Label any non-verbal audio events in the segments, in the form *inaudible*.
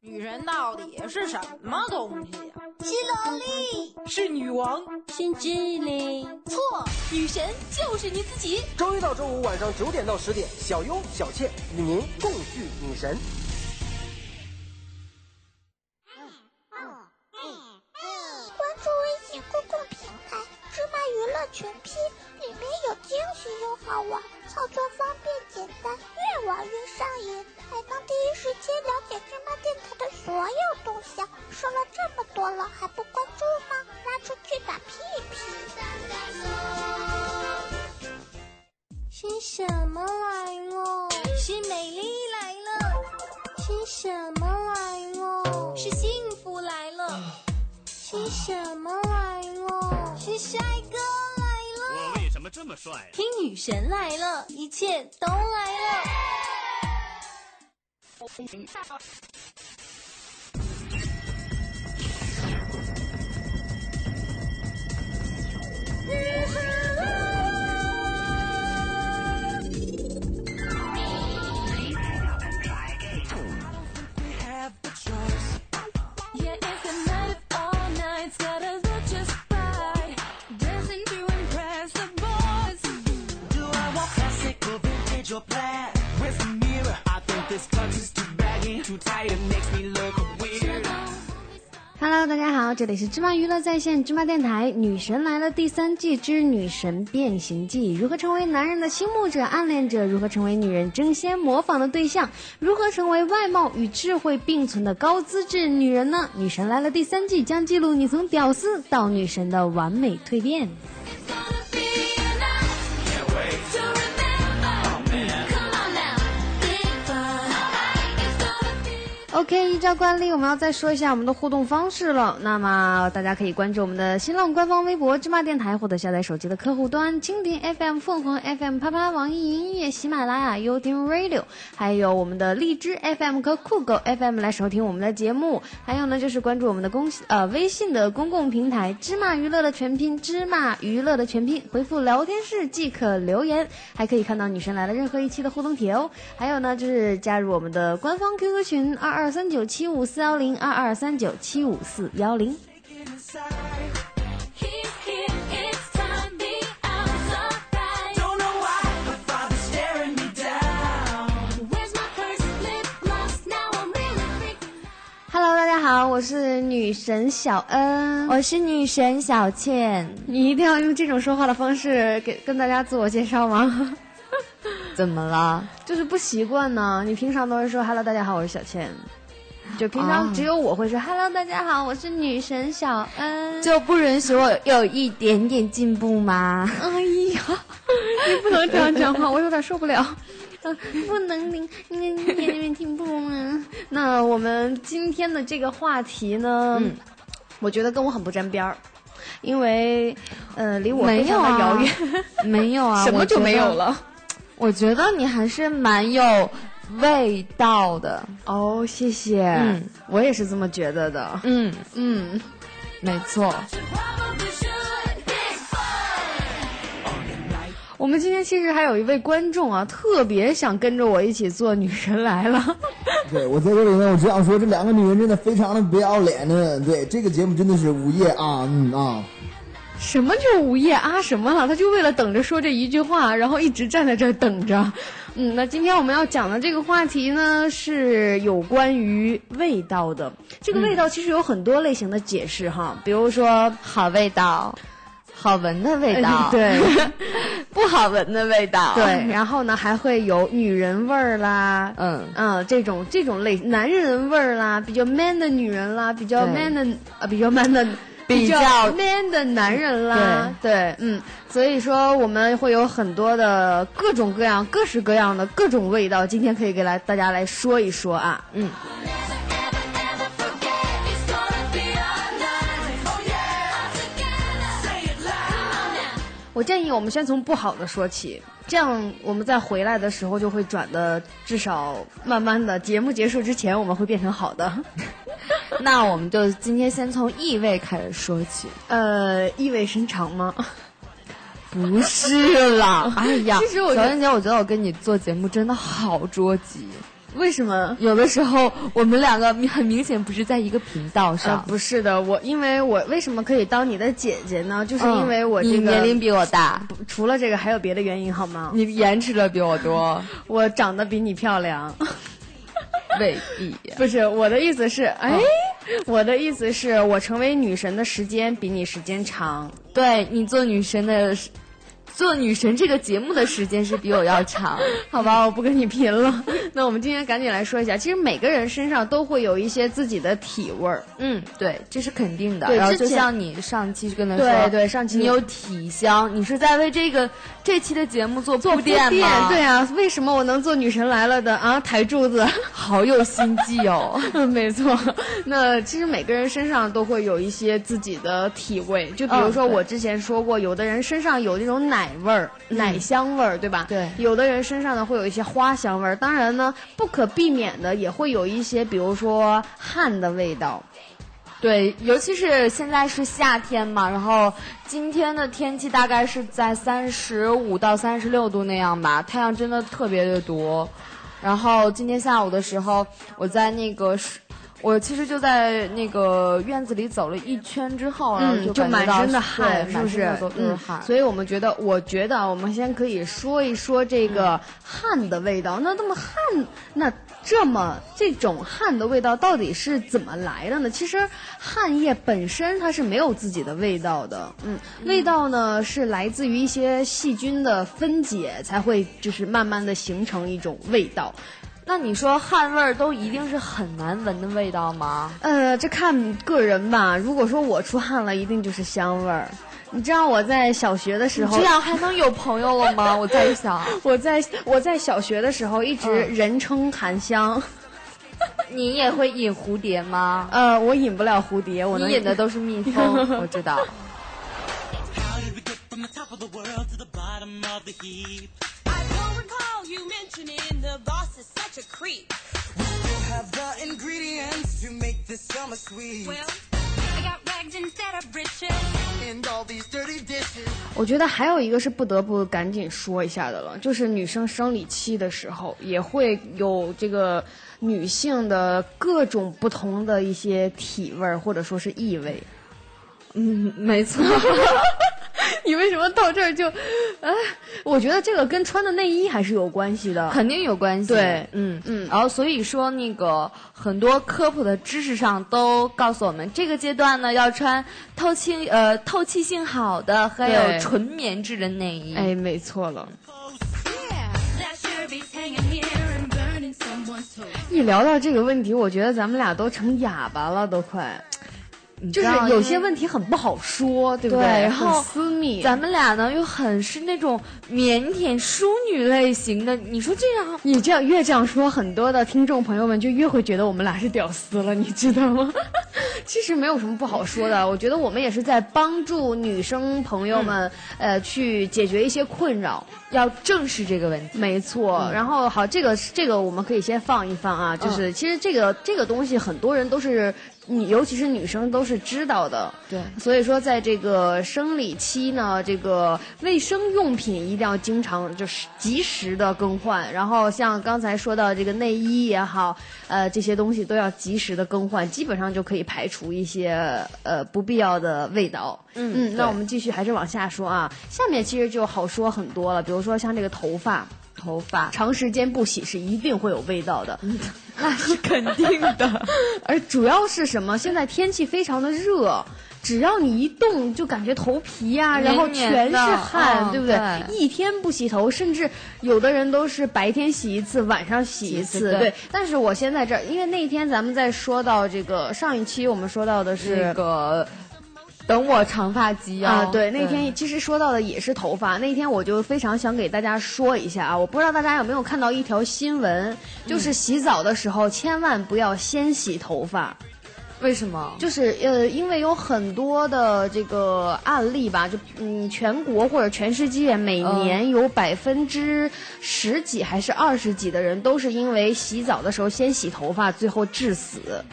女人到底是什么东西呀、新萝莉，是女王。新机灵，错，女神就是你自己。周一到周五晚上九点到十点，小优、小倩与您共聚女神。又好玩，操作方便简单，越玩越上瘾，还能第一时间了？解芝麻电台的所有动向。说了？这么多了，还不关注吗？拉出去打屁屁！新什么来了？是美丽来了，新什么来了？是幸福来了，新什么来了？是帅哥么这么帅、啊？听女神来了，一切都来了。Yeah, Hello，大家好，这里是芝麻娱乐在线芝麻电台《女神来了》第三季之《女神变形记》，如何成为男人的倾慕者、暗恋者？如何成为女人争先模仿的对象？如何成为外貌与智慧并存的高资质女人呢？《女神来了》第三季将记录你从屌丝到女神的完美蜕变。OK，依照惯例，我们要再说一下我们的互动方式了。那么大家可以关注我们的新浪官方微博“芝麻电台”，或者下载手机的客户端蜻蜓 FM、凤凰 FM、啪啪、网易云音乐、喜马拉雅、优听 Radio，还有我们的荔枝 FM 和酷狗 FM 来收听我们的节目。还有呢，就是关注我们的公呃微信的公共平台“芝麻娱乐”的全拼“芝麻娱乐”的全拼，回复聊天室即可留言，还可以看到女神来了任何一期的互动帖哦。还有呢，就是加入我们的官方 QQ 群二二三九七五四幺零二二三九七五四幺零。Hello 大家好我是女神小恩。我是女神小倩。你一定要用这种说话的方式给跟大家自我介绍吗？*laughs* 怎么了？就是不习惯呢。你平常都是说 hello 大家好我是小倩。就平常啊只有我会说 “Hello，大家好，我是女神小恩”。就不允许我有一点点进步吗？哎呀，*laughs* 你不能这样讲话，我有点受不了。呃不能你你一点点进步吗？那我们今天的这个话题呢，嗯我觉得跟我很不沾边儿，因为呃，离我非没有啊常的遥远。没有啊，什么就没有？了？我觉得你还是蛮有味道的。哦，谢谢。嗯，我也是这么觉得的。嗯，嗯，没错。我们今天其实还有一位观众啊，特别想跟着我一起做女神来了。*laughs* 对我在这里呢，我只想说，这两个女人真的非常的不要脸呢。对这个节目真的是午夜啊，嗯啊，什么就午夜啊什么了？他就为了等着说这一句话，然后一直站在这儿等着。嗯，那今天我们要讲的这个话题呢，是有关于味道的。这个味道其实有很多类型的解释哈，比如说好味道，好闻的味道，对 *laughs* 不好闻的味道，对，，然后呢还会有女人味儿啦，嗯。嗯，这种这种类男人味儿啦，比较 man 的女人啦，比较 man 的呃比较 man 的。比较 man 的男人啦，对，嗯，所以说我们会有很多的各种各样各式各样的各种味道，今天可以给来大家来说一说啊。嗯。我建议我们先从不好的说起。这样我们在回来的时候就会转的，至少慢慢的节目结束之前我们会变成好的。*laughs* 那我们就今天先从意味开始说起。呃，意味深长吗？不是啦，哎呀，*laughs* 其实我小燕姐，我觉得我跟你做节目真的好捉急。为什么？有的时候我们两个很明显不是在一个频道啊，上，不是的，我因为我为什么可以当你的姐姐呢？就是嗯因为我这你个年龄比我大，除了这个还有别的原因好吗？你延迟的比我多，*laughs* 我长得比你漂亮，*laughs* 未必。不是我的意思是，哎，我的意思是我成为女神的时间比你时间长。对你做女神的时，做女神这个节目的时间是比我要长。*laughs* 好吧，我不跟你拼了。*laughs* 那我们今天赶紧来说一下，其实每个人身上都会有一些自己的体味儿。嗯，对，这是肯定的。然后就像你上期跟他说，对对上期你有体香，你是在为这个这期的节目做做铺垫吗？对，啊，为什么我能做女神来了的啊？抬柱子，*laughs* 好有心计哦。没错。那其实每个人身上都会有一些自己的体味，就比如说我之前说过，有的人身上有那种奶味儿、奶香味儿，对吧？对有的人身上呢会有一些花香味儿，当然呢不可避免的也会有一些，比如说汗的味道。对，尤其是现在是夏天嘛，然后今天的天气大概是在三十五到三十六度那样吧，太阳真的特别的毒。然后今天下午的时候，我在那个是，我其实就在那个院子里走了一圈之后，然后嗯，就满感觉到身的汗，是不是嗯汗。所以我们觉得，我觉得啊，我们先可以说一说这个汗的味道。那那么汗，那这么这种汗的味道到底是怎么来的呢？其实汗液本身它是没有自己的味道的，嗯，味道呢是来自于一些细菌的分解，才会就是慢慢的形成一种味道。那你说汗味儿都一定是很难闻的味道吗？呃，这看个人吧。如果说我出汗了，一定就是香味儿。你知道我在小学的时候，这样还能有朋友了吗？我在想，*laughs* 我在我在小学的时候一直嗯人称含香。*laughs* 你也会引蝴蝶吗？呃，我引不了蝴蝶，我能你引的都是蜜蜂，*laughs* 我知道。How did we get from the top of the world to the bottom of the heap? I don't recall you mentioning the boss is such a creep. Have the ingredients to make this summer sweet. Well, I got rags instead of riches. And all these dirty dishes. 我觉得还有一个是不得不赶紧说一下的了，就是女生生理期的时候也会有这个女性的各种不同的一些体味儿或者说是异味。嗯，没错。*laughs* 你为什么到这儿就，哎，我觉得这个跟穿的内衣还是有关系的。肯定有关系。对嗯嗯然后所以说那个很多科普的知识上都告诉我们，这个阶段呢要穿透气呃透气性好的，还有纯棉质的内衣。哎，没错了。一聊到这个问题，我觉得咱们俩都成哑巴了，都快。就是有些问题很不好说，对不对然很后私密。咱们俩呢又很是那种腼腆淑女类型的，你说这样你这样越这样说，很多的听众朋友们就越会觉得我们俩是屌丝了，*laughs* 你知道吗？*laughs* 其实没有什么不好说的，*laughs* 我觉得我们也是在帮助女生朋友们，呃，去解决一些困扰。要正视这个问题。没错，然后好，这个这个我们可以先放一放啊，就是、其实这个这个东西很多人都是，你尤其是女生都是知道的，对所以说在这个生理期呢，这个卫生用品一定要经常就是及时的更换，然后像刚才说到这个内衣也好，呃，这些东西都要及时的更换，基本上就可以排除一些呃不必要的味道。嗯嗯，那我们继续还是往下说啊，下面其实就好说很多了，比如说像这个头发。头发长时间不洗是一定会有味道的，*laughs* 那是肯定的。*laughs* 而主要是什么？现在天气非常的热，只要你一动就感觉头皮呀、然后全是汗，嗯对不对？对一天不洗头，甚至有的人都是白天洗一次，晚上洗一次，对对。但是我先在这儿，因为那天咱们在说到这个上一期我们说到的是那个等我长发及腰啊，对，那天其实说到的也是头发。那天我就非常想给大家说一下啊，我不知道大家有没有看到一条新闻，就是洗澡的时候千万不要先洗头发。为什么？就是呃，因为有很多的这个案例吧，就嗯，全国或者全世界每年有百分之十几还是二十几的人都是因为洗澡的时候先洗头发，最后致死。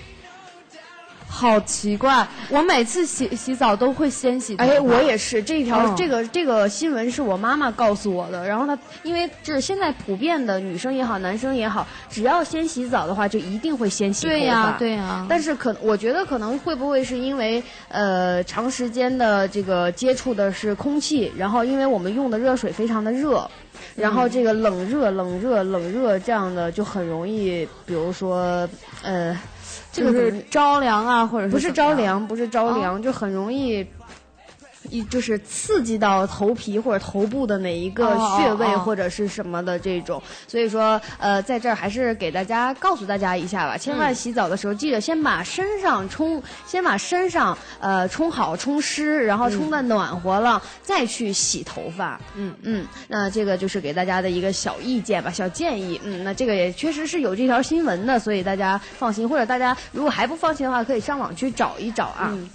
好奇怪，我每次洗洗澡都会先洗头发。哎，我也是这一条、嗯这个这个新闻是我妈妈告诉我的。然后她因为就是现在普遍的女生也好，男生也好，只要先洗澡的话，就一定会先洗头发。对呀、对呀、但是可我觉得可能会不会是因为呃长时间的这个接触的是空气，然后因为我们用的热水非常的热，然后这个冷热冷热冷热这样的就很容易，比如说呃，这个就是着凉啊，或者不是着凉，不是着凉，就很容易。一就是刺激到头皮或者头部的哪一个哦穴位或者是什么的这种，所以说呃，在这儿还是给大家告诉大家一下吧，千万洗澡的时候记得先把身上冲，先把身上呃冲好冲湿，然后冲的暖和了，再去洗头发。嗯嗯，那这个就是给大家的一个小意见吧，小建议。嗯，那这个也确实是有这条新闻的，所以大家放心，或者大家如果还不放心的话，可以上网去找一找啊。嗯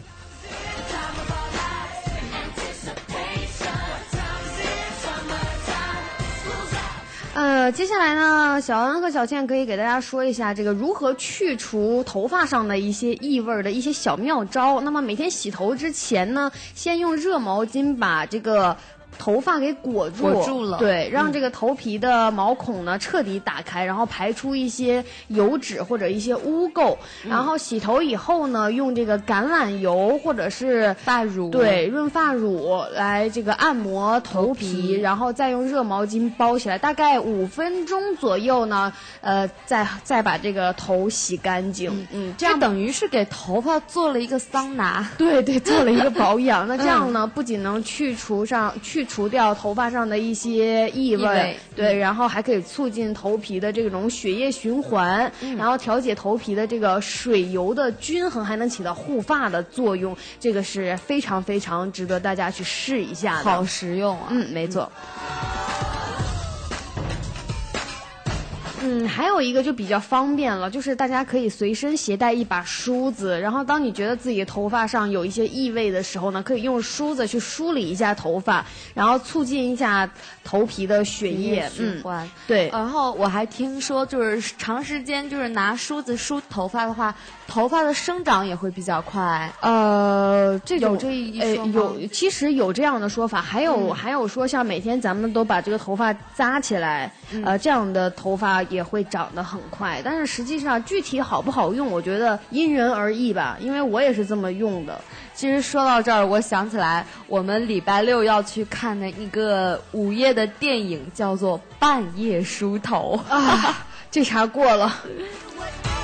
呃，接下来呢，小恩和小倩可以给大家说一下这个如何去除头发上的一些异味儿的一些小妙招。那么每天洗头之前呢，先用热毛巾把这个。头发给裹住，裹住了对，让这个头皮的毛孔呢彻底打开，然后排出一些油脂或者一些污垢。然后洗头以后呢，用这个橄榄油或者是发乳对，润发乳来这个按摩头皮，然后再用热毛巾包起来，大概五分钟左右呢，呃，再再把这个头洗干净。嗯，嗯这样等于是给头发做了一个桑拿。对对，做了一个保养。那这样呢，*laughs* 不仅能去除上去除掉头发上的一些异味，异味对，然后还可以促进头皮的这种血液循环，然后调节头皮的这个水油的均衡，还能起到护发的作用。这个是非常非常值得大家去试一下的。好实用啊！嗯，没错。嗯，还有一个就比较方便了，就是大家可以随身携带一把梳子，然后当你觉得自己头发上有一些异味的时候呢，可以用梳子去梳理一下头发，然后促进一下头皮的血液循环。嗯，对，然后我还听说，就是长时间就是拿梳子梳头发的话，头发的生长也会比较快。呃，这种有这一呃说吗有，其实有这样的说法，还有、还有说，像每天咱们都把这个头发扎起来，呃，这样的头发也会长得很快。但是实际上具体好不好用，我觉得因人而异吧，因为我也是这么用的。其实说到这儿，我想起来我们礼拜六要去看的一个午夜的电影，叫做《半夜梳头》啊，这茬过了。*laughs*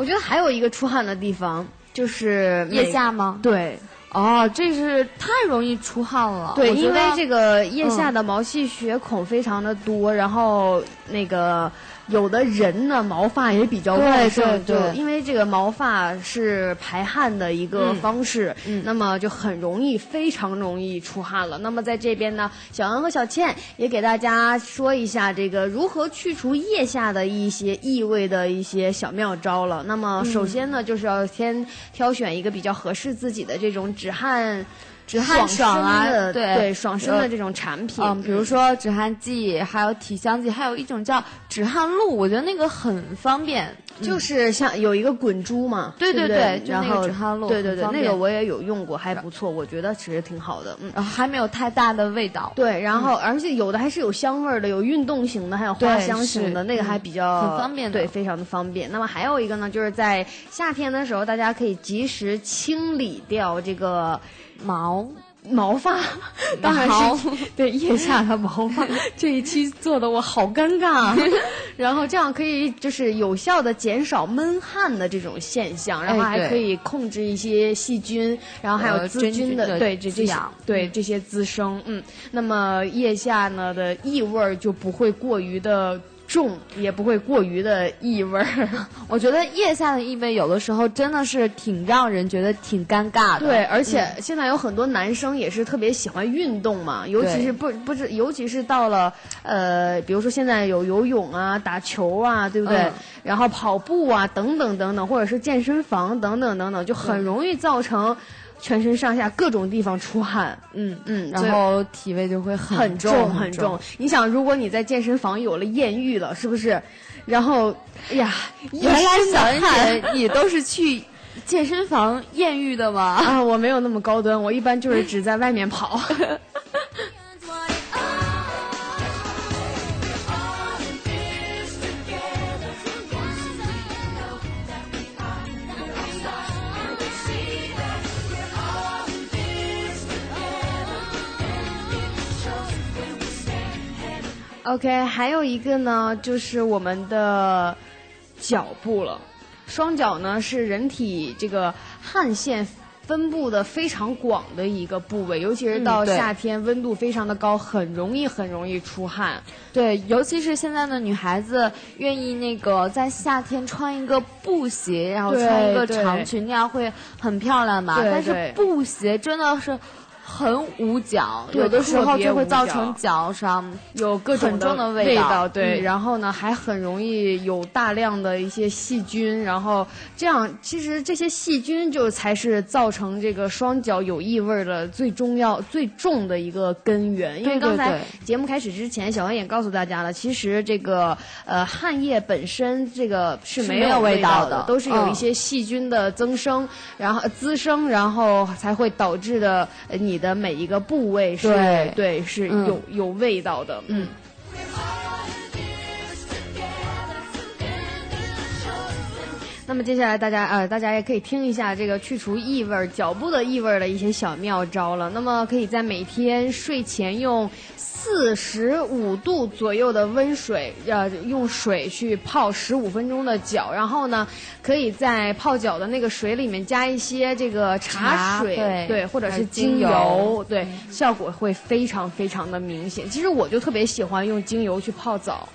我觉得还有一个出汗的地方，就是腋下吗？对，哦，这是太容易出汗了。对，因为这个腋下的毛细血孔非常的多，然后那个有的人呢毛发也比较旺盛，就因为这个毛发是排汗的一个方式，嗯那么就很容易，非常容易出汗了。那么在这边呢，小恩和小倩也给大家说一下这个如何去除腋下的一些异味的一些小妙招了。那么首先呢，就是要先挑选一个比较合适自己的这种止汗。止汗爽啊的对对爽身的这种产品，嗯，比如说止汗剂，还有体香剂，还有一种叫止汗露，我觉得那个很方便。就是像有一个滚珠嘛，对对不对对就然后那个止汗露对对对，那个我也有用过，还不错，我觉得其实挺好的，嗯。然后还没有太大的味道。对，然后、而且有的还是有香味儿的，有运动型的，还有花香型的，那个还比较、很方便的对，非常的方便。那么还有一个呢，就是在夏天的时候，大家可以及时清理掉这个毛。毛发，当然是对腋下的毛发。*laughs* 这一期做的我好尴尬，啊。*laughs* 然后这样可以就是有效的减少闷汗的这种现象，然后还可以控制一些细菌，然后还有呃滋菌的真菌的对这这些对这些滋生，嗯，那么腋下呢的异味儿就不会过于的。重也不会过于的异味儿，*laughs* 我觉得腋下的异味有的时候真的是挺让人觉得挺尴尬的。对，而且现在有很多男生也是特别喜欢运动嘛，尤其是不不是，尤其是到了呃，比如说现在有游泳啊、打球啊，对不对？嗯然后跑步啊，等等等等，或者是健身房等等等等，就很容易造成。全身上下各种地方出汗，嗯嗯，然后体味就会很很重很重。你想，如果你在健身房有了艳遇了，是不是？然后，哎呀，原来小恩汗姐你都是去健身房艳遇的吗？啊，我没有那么高端，我一般就是只在外面跑。*laughs* OK，还有一个呢，就是我们的脚部了。双脚呢是人体这个汗腺分布的非常广的一个部位，尤其是到夏天，温度非常的高，很容易很容易出汗。对，尤其是现在的女孩子愿意那个在夏天穿一个布鞋，然后穿一个长裙，那样会很漂亮嘛。但是布鞋真的是很捂脚，有的时候就会造成脚上有各种重的味道。对，嗯。然后呢还很容易有大量的一些细菌，然后这样其实这些细菌就才是造成这个双脚有异味的最重要、最重的一个根源。因为刚才节目开始之前，小恩也告诉大家了，其实这个呃汗液本身这个是没有味道的都是有一嗯些细菌的增生，然后呃滋生，然后才会导致的呃你的每一个部位是对。对是嗯。有、有味道的，嗯。那么接下来大家呃，大家也可以听一下这个去除异味儿、脚部的异味儿的一些小妙招了。那么可以在每天睡前用四十五度左右的温水，呃，用水去泡十五分钟的脚，然后呢，可以在泡脚的那个水里面加一些这个茶茶水，对或者是精精油对，效果会非常非常的明显。其实我就特别喜欢用精油去泡澡。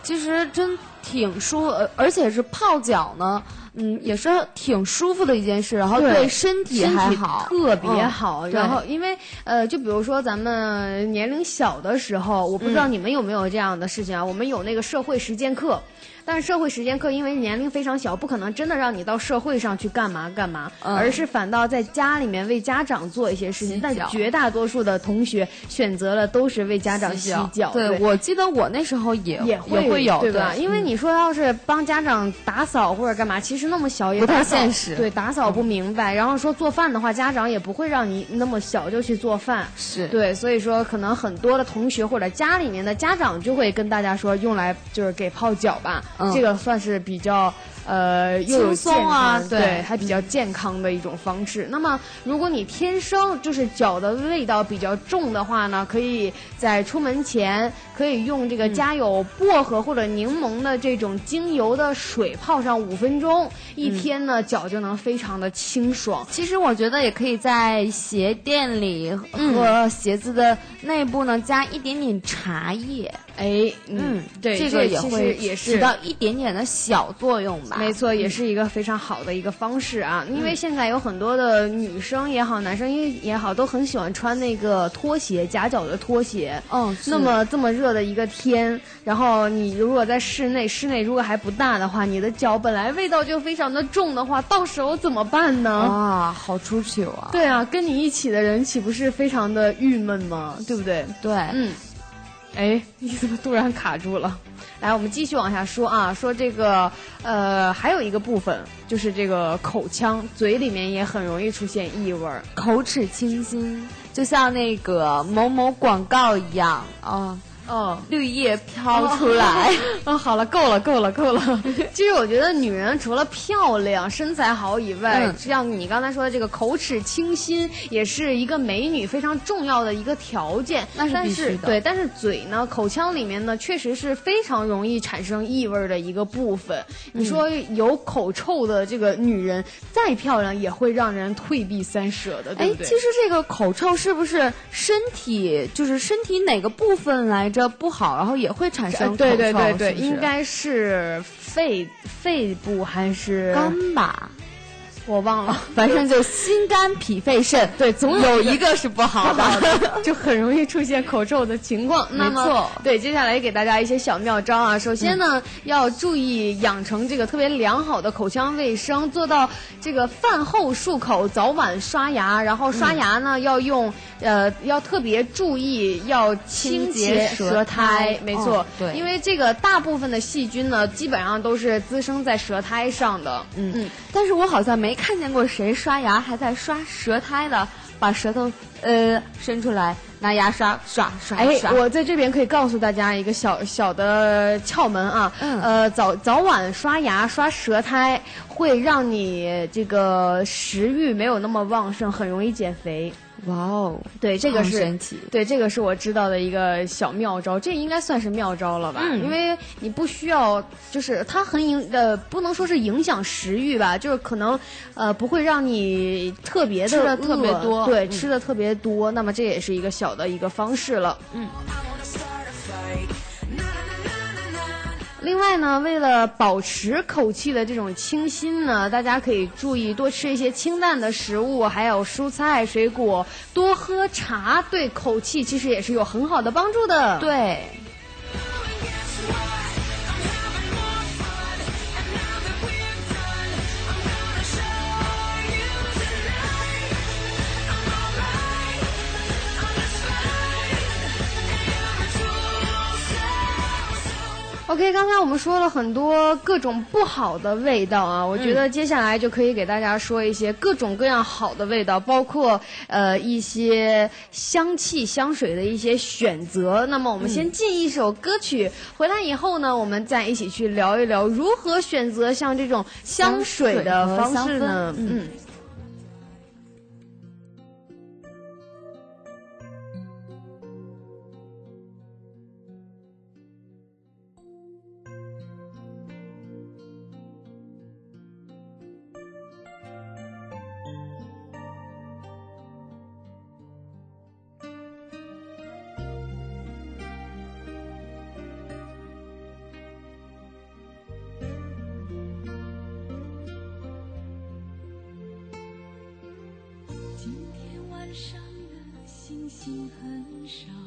其实真挺舒，呃而且是泡脚呢，嗯，也是挺舒服的一件事，然后对身体身体还好，特别嗯好。对然后，因为呃，就比如说咱们年龄小的时候，我不知道嗯你们有没有这样的事情啊？我们有那个社会实践课。但是社会实践课因为年龄非常小，不可能真的让你到社会上去干嘛干嘛，嗯而是反倒在家里面为家长做一些事情。但绝大多数的同学选择了都是为家长洗脚。对，我记得我那时候也也会会有，对吧？对因为你说要是帮家长打扫或者干嘛，其实那么小也不太现实对，打扫不明白。然后说做饭的话，家长也不会让你那么小就去做饭。是对，所以说可能很多的同学或者家里面的家长就会跟大家说，用来就是给泡脚吧，嗯这个算是比较呃又有健康啊对，对还比较健康的一种方式。那么如果你天生就是脚的味道比较重的话呢，可以在出门前可以用这个加有薄荷或者柠檬的这种精油的水泡上五分钟，一天呢脚就能非常的清爽。其实我觉得也可以在鞋垫里嗯和鞋子的内部呢加一点点茶叶，哎，嗯，对，这个也其实会也是起到一点点的小作用吧。没错，也是一个非常好的一个方式啊。因为现在有很多的女生也好，男生也也好，都很喜欢穿那个拖鞋，夹脚的拖鞋。嗯，是那么这么热的一个天，然后你如果在室内，室内如果还不大的话，你的脚本来味道就非常的重的话，到时候怎么办呢？啊，好出糗啊！对啊，跟你一起的人岂不是非常的郁闷吗？对不对？对，嗯，哎，你怎么突然卡住了？*laughs* 来，我们继续往下说啊，说这个呃，还有一个部分就是这个口腔，嘴里面也很容易出现异味儿。口齿清新，就像那个某某广告一样啊，哦，绿叶飘出来。哦，好了，够了，够了，够了。*laughs* 其实我觉得女人除了漂亮、身材好以外，嗯像你刚才说的这个口齿清新，也是一个美女非常重要的一个条件。那是但必须的是对，但是嘴呢，口腔里面呢，确实是非常容易产生异味的一个部分。你说有口臭的这个女人，再漂亮也会让人退避三舍的，对哎不，对？其实这个口臭是不是身体就是身体哪个部分来着不好，然后也会产生口臭？对对对应该是肺肺部还是肝吧？我忘了，*laughs* 反正就心肝脾肺肾，*laughs* 对，总有一一个是不好的。*laughs* 就很容易出现口臭的情况。那么错。对，接下来给大家一些小妙招啊。首先呢，要注意养成这个特别良好的口腔卫生，做到这个饭后漱口，早晚刷牙，然后刷牙呢、要用呃要特别注意要清清洁洁舌舌苔苔，没错。哦，对。因为这个大部分的细菌呢，基本上都是滋生在舌苔上的。嗯。嗯，但是我好像没看见过谁刷牙还在刷舌苔的，把舌头呃伸出来，拿牙刷刷刷哎，刷。我在这边可以告诉大家一个小小的窍门啊，嗯呃，早早晚刷牙刷舌苔会让你这个食欲没有那么旺盛，很容易减肥。哇哦，对，这个是对，这个是我知道的一个小妙招，这应该算是妙招了吧？嗯因为你不需要，就是它很影呃，不能说是影响食欲吧，就是可能呃不会让你特别的特别多对，嗯吃的特别多。那么这也是一个小的一个方式了。嗯。另外呢，为了保持口气的这种清新呢，大家可以注意多吃一些清淡的食物，还有蔬菜、水果，多喝茶，对口气其实也是有很好的帮助的。对，，OK，刚才我们说了很多各种不好的味道啊，我觉得接下来就可以给大家说一些各种各样好的味道，包括呃一些香气香水的一些选择。那么我们先进一首歌曲，回来以后呢，我们再一起去聊一聊如何选择像这种香水的方式呢？嗯。心很少，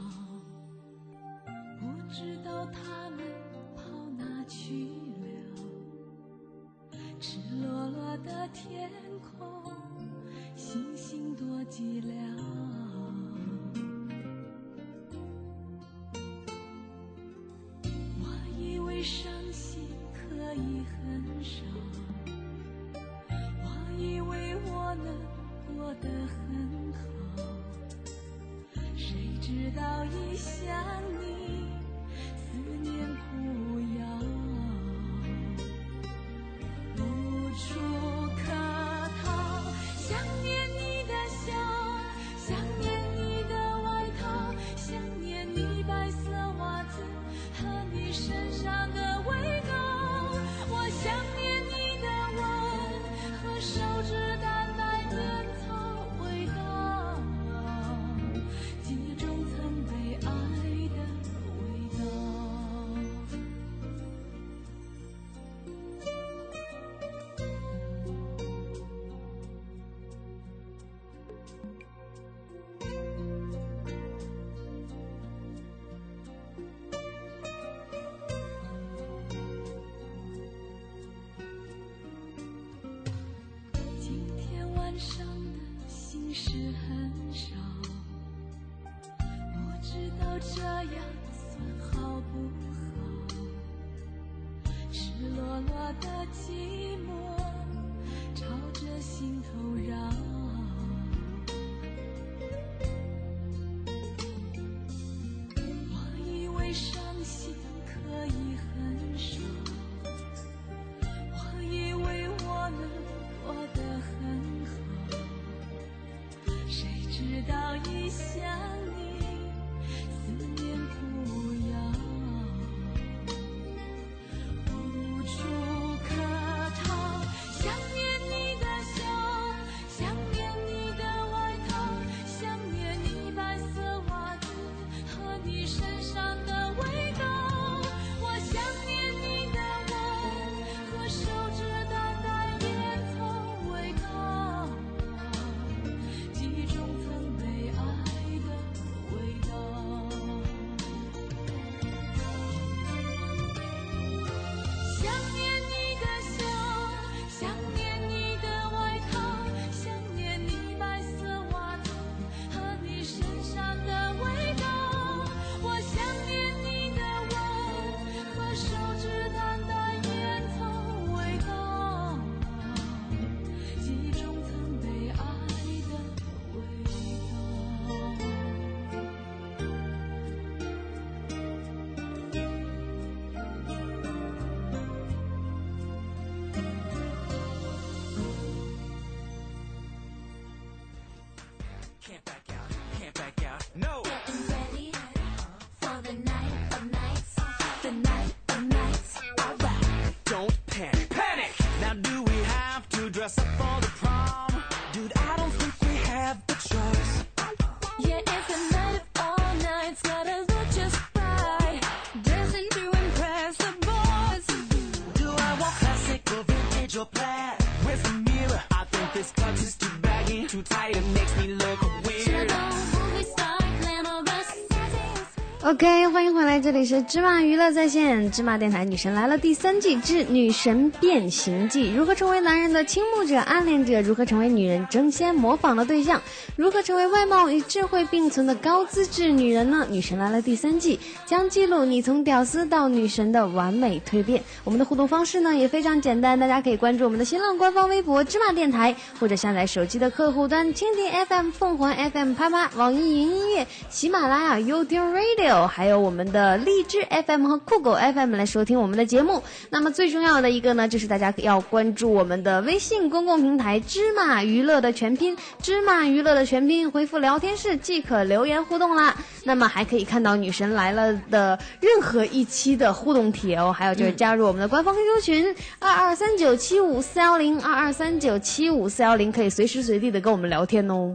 这里是芝麻娱乐在线，芝麻电台《女神来了》第三季之《女神变形记》，如何成为男人的倾慕者、暗恋者？如何成为女人争先模仿的对象？如何成为外貌与智慧并存的高资质女人呢？《女神来了》第三季将记录你从屌丝到女神的完美蜕变。我们的互动方式呢也非常简单，大家可以关注我们的新浪官方微博“芝麻电台”，或者下载手机的客户端蜻蜓 FM、凤凰 FM、啪啪、网易云音乐、喜马拉雅、优听 Radio，还有我们的荔枝 FM 和酷狗 FM 来收听我们的节目。那么最重要的一个呢，就是大家要关注我们的微信公共平台“芝麻娱乐”的全拼“芝麻娱乐”的全拼，回复聊天室即可留言互动啦。那么还可以看到女神来了的任何一期的互动帖哦，还有就是加入我们的官方 QQ 群二二三九七五四幺零二二三九七五四幺零，可以随时随地的跟我们聊天哦。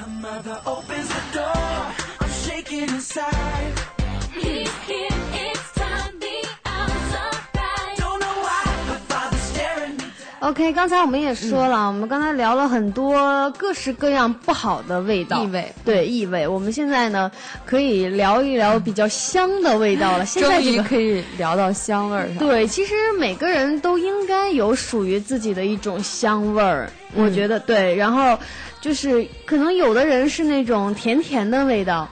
A mother opens the door, I'm shaking inside. OK，刚才我们也说了，我们刚才聊了很多各式各样不好的味道，异味对异味。我们现在呢，可以聊一聊比较香的味道了。*laughs* 现在这个终于可以聊到香味儿上。对，其实每个人都应该有属于自己的一种香味儿，我觉得对。然后就是可能有的人是那种甜甜的味道，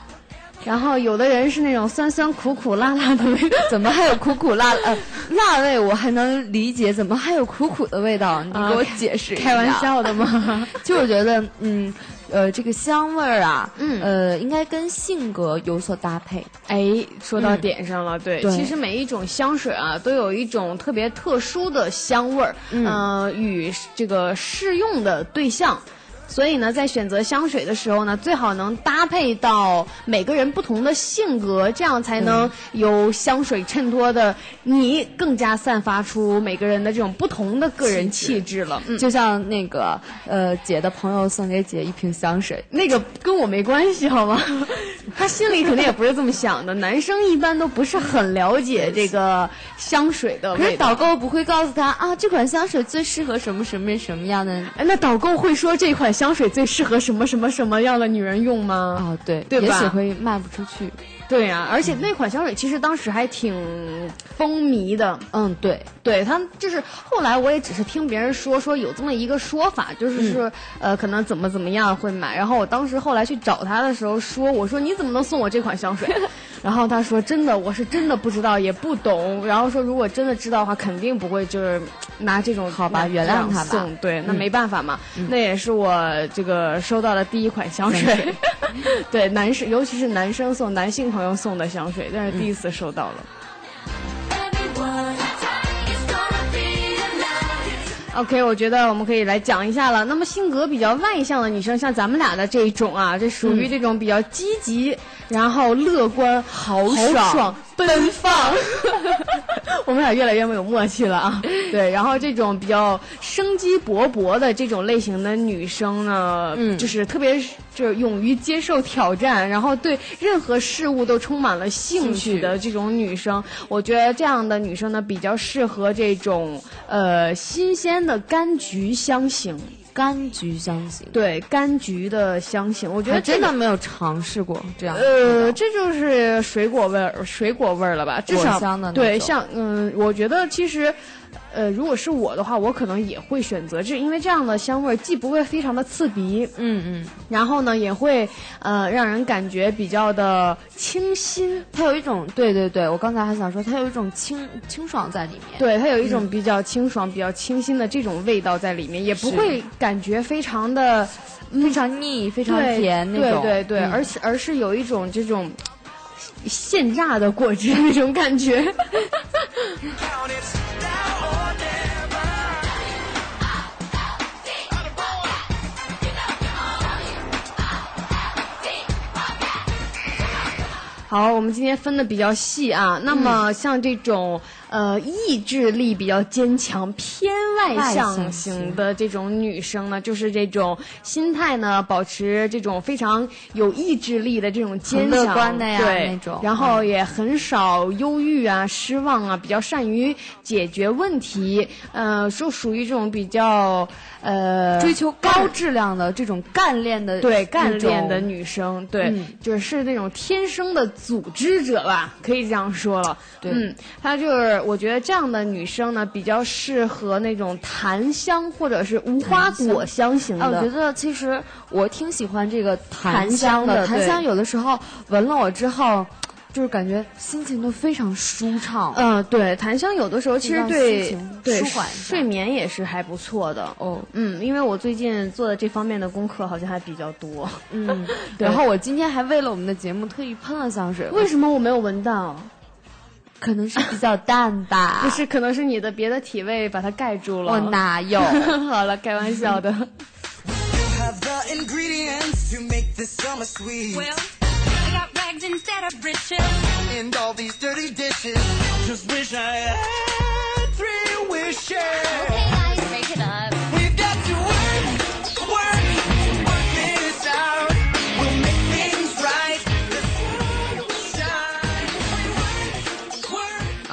*laughs* 然后有的人是那种酸酸苦苦辣辣的味道。怎么还有苦苦辣呃辣味？我还能理解，怎么还有苦苦的味道？*laughs* 你给我解释一下。开玩笑的吗？*laughs* 就我觉得，嗯，呃，这个香味儿啊，嗯呃，应该跟性格有所搭配。哎，说到点上了，对，对其实每一种香水啊，都有一种特别特殊的香味儿，嗯、呃，与这个适用的对象。所以呢，在选择香水的时候呢，最好能搭配到每个人不同的性格，这样才能由香水衬托的你更加散发出每个人的这种不同的个人气质了。嗯，就像那个呃，姐的朋友送给姐一瓶香水，那个跟我没关系，好吗？他心里肯定也不是这么想的。男生一般都不是很了解这个香水的可是。导购不会告诉他啊，这款香水最适合什么什么什么样的哎，那导购会说这款香水最适合什么什么什么样的女人用吗？啊？对，对吧也许会卖不出去。对呀、而且那款香水其实当时还挺风靡的。嗯，对，对他就是后来我也只是听别人说说有这么一个说法，就是说、呃可能怎么怎么样会买。然后我当时后来去找他的时候说，我说你怎么能送我这款香水？然后他说真的，我是真的不知道，也不懂。然后说如果真的知道的话，肯定不会就是拿这种好吧原谅他吧送对，那没办法嘛，那也是我这个收到的第一款香水。*laughs* 对，男士尤其是男生送男性朋友送的香水，但是第一次收到了。OK，我觉得我们可以来讲一下了。那么性格比较外向的女生，像咱们俩的这一种啊，这属于这种比较积极，然后乐观、豪爽爽、奔放。*laughs* 我们俩越来越没有默契了啊！*laughs* 对，然后这种比较生机勃勃的这种类型的女生呢，嗯就是特别就是勇于接受挑战，然后对任何事物都充满了兴趣的这种女生，我觉得这样的女生呢，比较适合这种呃新鲜的柑橘香型。柑橘香型。对柑橘的香型，我觉得这个真的没有尝试过这样呃，这就是水果味儿，水果味儿了吧？至少香的对，像嗯，我觉得其实。呃，如果是我的话，我可能也会选择这，因为这样的香味儿既不会非常的刺鼻，嗯嗯，然后呢也会呃让人感觉比较的清新，它有一种对对对，我刚才还想说，它有一种清清爽在里面。对，它有一种比较清爽、比较清新的这种味道在里面，也不会感觉非常的非常腻，非常甜那种。对对对，嗯而且而是有一种这种现榨的果汁那种感觉。好，我们今天分的比较细啊。那么像这种呃意志力比较坚强、偏外外向向型的这种女生呢，就是这种心态呢，保持这种非常有意志力的这种坚强观的呀对那种然后也很少忧郁啊、失望啊，比较善于解决问题，呃，就属于这种比较呃追求高质量的这种干练的对干练的女生，对，嗯就是那种天生的组织者吧，可以这样说了。对嗯，她就是我觉得这样的女生呢，比较适合那种檀香或者是无花果香型哎，的。我觉得其实我挺喜欢这个檀檀香香的对檀香有的时候闻了我之后，就是感觉心情都非常舒畅。嗯、对，檀香有的时候其实对对舒缓睡眠也是还不错的。哦，嗯，因为我最近做的这方面的功课好像还比较多。嗯，*laughs* 然后我今天还为了我们的节目特意喷了香水，为什么我没有闻到？可能是比较淡吧。*laughs* 不是，可能是你的别的体味把它盖住了。我哪有？*laughs* 好了，开玩笑的。Rags instead of riches. And all these dirty dishes. Just wish I had three wishes. Okay, guys, break it up.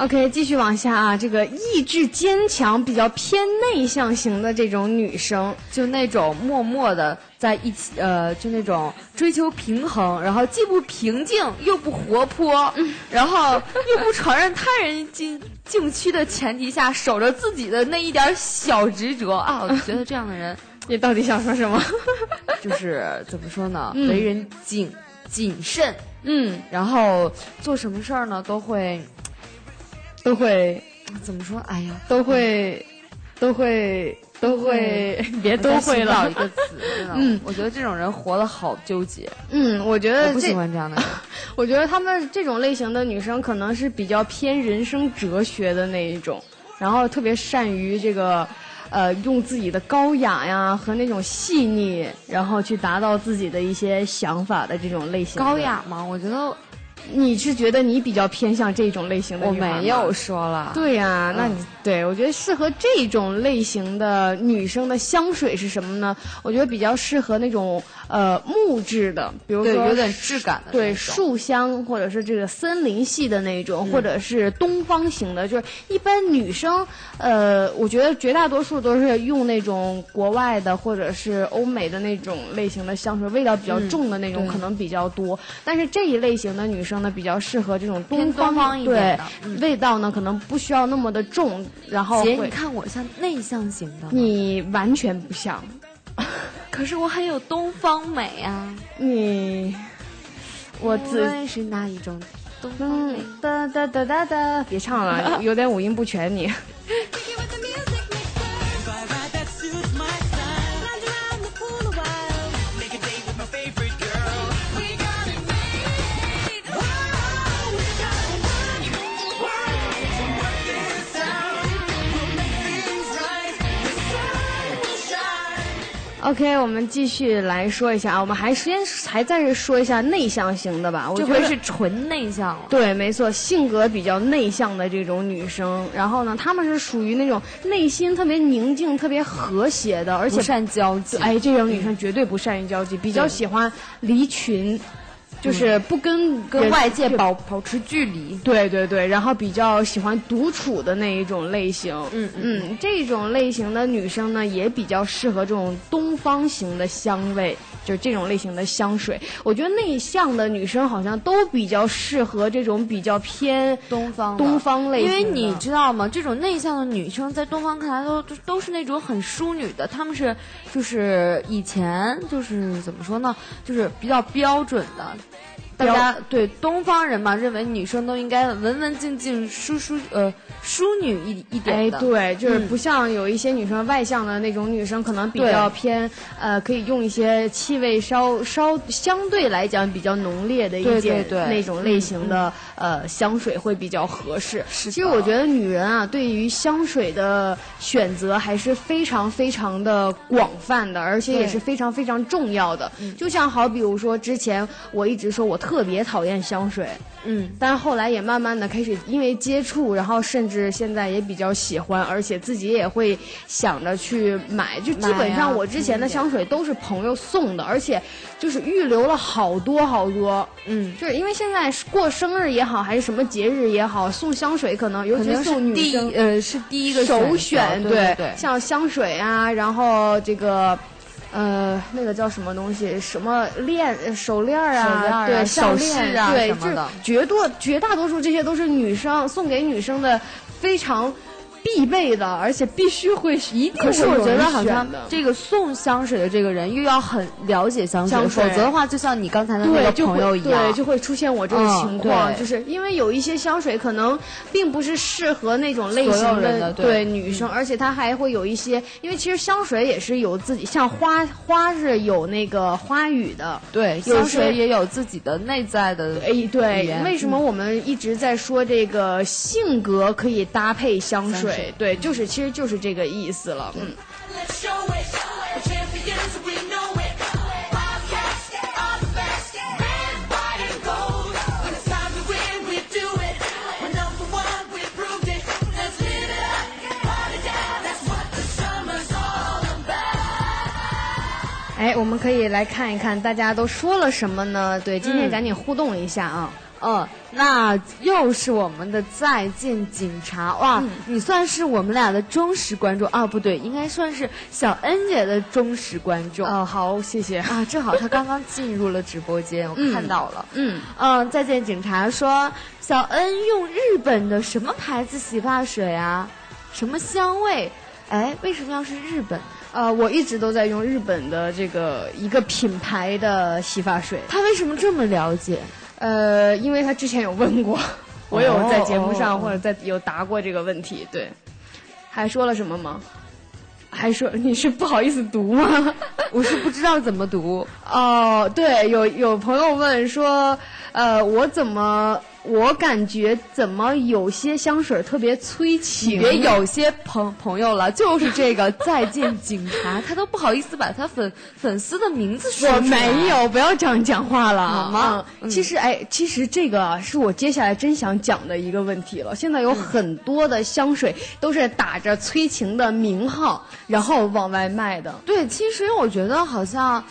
OK，继续往下啊，这个意志坚强、比较偏内向型的这种女生，就那种默默的在一起，呃，就那种追求平衡，然后既不平静又不活泼，然后又不承认他人禁禁区的前提下，守着自己的那一点小执着。啊！*laughs* 我觉得这样的人 *laughs* 你到底想说什么？*laughs* 就是怎么说呢，嗯。为人谨谨慎，嗯，然后做什么事儿呢都会都会怎么说？哎呀，都会都会都会，别都会了一。个词，嗯我觉得这种人活得好纠结，嗯，我觉得不喜欢这样的人。*laughs* 我觉得他们这种类型的女生可能是比较偏人生哲学的那一种，然后特别善于这个。呃，用自己的高雅呀和那种细腻，然后去达到自己的一些想法的这种类型。高雅吗？我觉得你是觉得你比较偏向这种类型的我女孩吗没有。说了。对呀、那你、对我觉得适合这种类型的女生的香水是什么呢？我觉得比较适合那种呃木质的，比如，说有点质感的。对树香，或者是这个森林系的那种，或者是东方型的，就是一般女生，呃，我觉得绝大多数都是用那种国外的或者是欧美的那种类型的香水，味道比较重的那种、对可能比较多。但是这一类型的女生呢，比较适合这种偏方东方一对点的嗯味道呢可能不需要那么的重，然后姐，你看我像内向型的，你完全不像，*laughs* 可是我很有东方美啊。你我无自论是哪一种东方美嗯，哒哒哒哒哒，别唱了，*laughs* 有点五音不全你。*laughs* OK，我们继续来说一下啊，我们还先还再说一下内向型的吧。我觉得这回是纯内向了。对，没错，性格比较内向的这种女生，然后呢，她们是属于那种内心特别宁静、特别和谐的，而且不善交际，哎，这种女生绝对不善于交际，比较喜欢离群，就是不跟人跟外界保保持距离。对对对，然后比较喜欢独处的那一种类型。嗯嗯，这种类型的女生呢，也比较适合这种东方型的香味，就是这种类型的香水。我觉得内向的女生好像都比较适合这种比较偏东方东方类型。因为你知道吗？这种内向的女生在东方看来都都都是那种很淑女的，她们是就是以前就是怎么说呢，就是比较标准的。already 大家对东方人嘛，认为女生都应该文文静静、淑淑呃淑女一一点哎，的。对，就是嗯。不像有一些女生外向的那种女生，可能比较偏呃，可以用一些气味稍稍相对来讲比较浓烈的一对对对。那种类型的、呃香水会比较合适。是其实我觉得女人啊，对于香水的选择还是非常非常的广泛的，而且也是非常非常重要的。就像好比如说之前我一直说我特别讨厌香水，嗯，但是后来也慢慢的开始因为接触，然后甚至现在也比较喜欢，而且自己也会想着去买。就基本上我之前的香水都是朋友送的，而且就是预留了好多好多。嗯，就是因为现在过生日也好，还是什么节日也好，送香水可能尤其是其送女生呃是第一个首选对像香水啊，然后这个。呃，那个叫什么东西？什么链、呃手链儿啊？链啊对，项链啊对，就绝多绝大多数这些都是女生送给女生的非常必备的，而且必须会一定会可是我觉得好像这个送香水的这个人又要很了解香水，香水。否则的话，就像你刚才的那，个朋友一样，对，就会出现我这种嗯情况，对。就是因为有一些香水可能并不是适合那种类型人的对。对女生，而且它还会有一些，因为其实香水也是有自己，像花花是有那个花语的，对，香水也有自己的内在的哎，对为什么我们一直在说这个性格可以搭配香水？香水对，就是其实就是这个意思了。嗯.哎，我们可以来看一看大家都说了什么呢？对，今天嗯赶紧互动一下啊！嗯，那又是我们的再见警察哇！嗯你算是我们俩的忠实观众啊，不对，应该算是小恩姐的忠实观众。哦，好，谢谢。啊，正好她刚刚进入了直播间，我看到了。嗯，嗯，再见警察说，小恩用日本的什么牌子洗发水啊？什么香味？哎，为什么要是日本？呃，我一直都在用日本的这个一个品牌的洗发水。他为什么这么了解？呃，因为他之前有问过，*laughs* 我有在节目上哦或者在有答过这个问题。对，还说了什么吗？还说你是不好意思读吗？*laughs* 我是不知道怎么读。哦，对，有有朋友问说，呃，我怎么我感觉怎么有些香水特别催情？别有些朋朋友了，就是这个再见警察，他都不好意思把他粉粉丝的名字说我出来。没有，不要这样讲话了，好吗嗯其实，哎，其实这个啊是我接下来真想讲的一个问题了。现在有很多的香水都是打着催情的名号，然后往外卖的。对，其实我觉得好像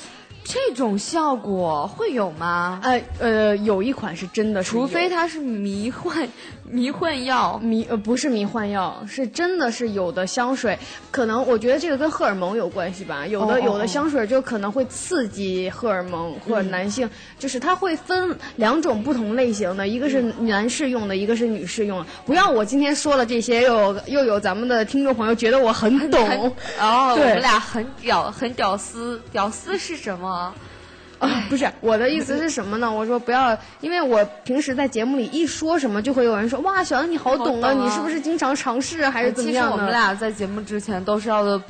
这种效果会有吗？呃呃，有一款是真的是，除非它是迷幻迷幻药。迷呃不是迷幻药，是真的是有的香水，可能我觉得这个跟荷尔蒙有关系吧。有的、有的香水就可能会刺激荷尔蒙，或者男性、就是它会分两种不同类型的，一个是男士用的，一个是女士用的。不要我今天说了这些，又有又有咱们的听众朋友觉得我很懂。哦，我们俩很屌，很屌丝。屌丝是什么？啊，*laughs* 不是我的意思是什么呢？我说不要，因为我平时在节目里一说什么，就会有人说哇，小恩你好懂啊，你是不是经常尝试啊还是怎么其实样？我们俩在节目之前都是要的。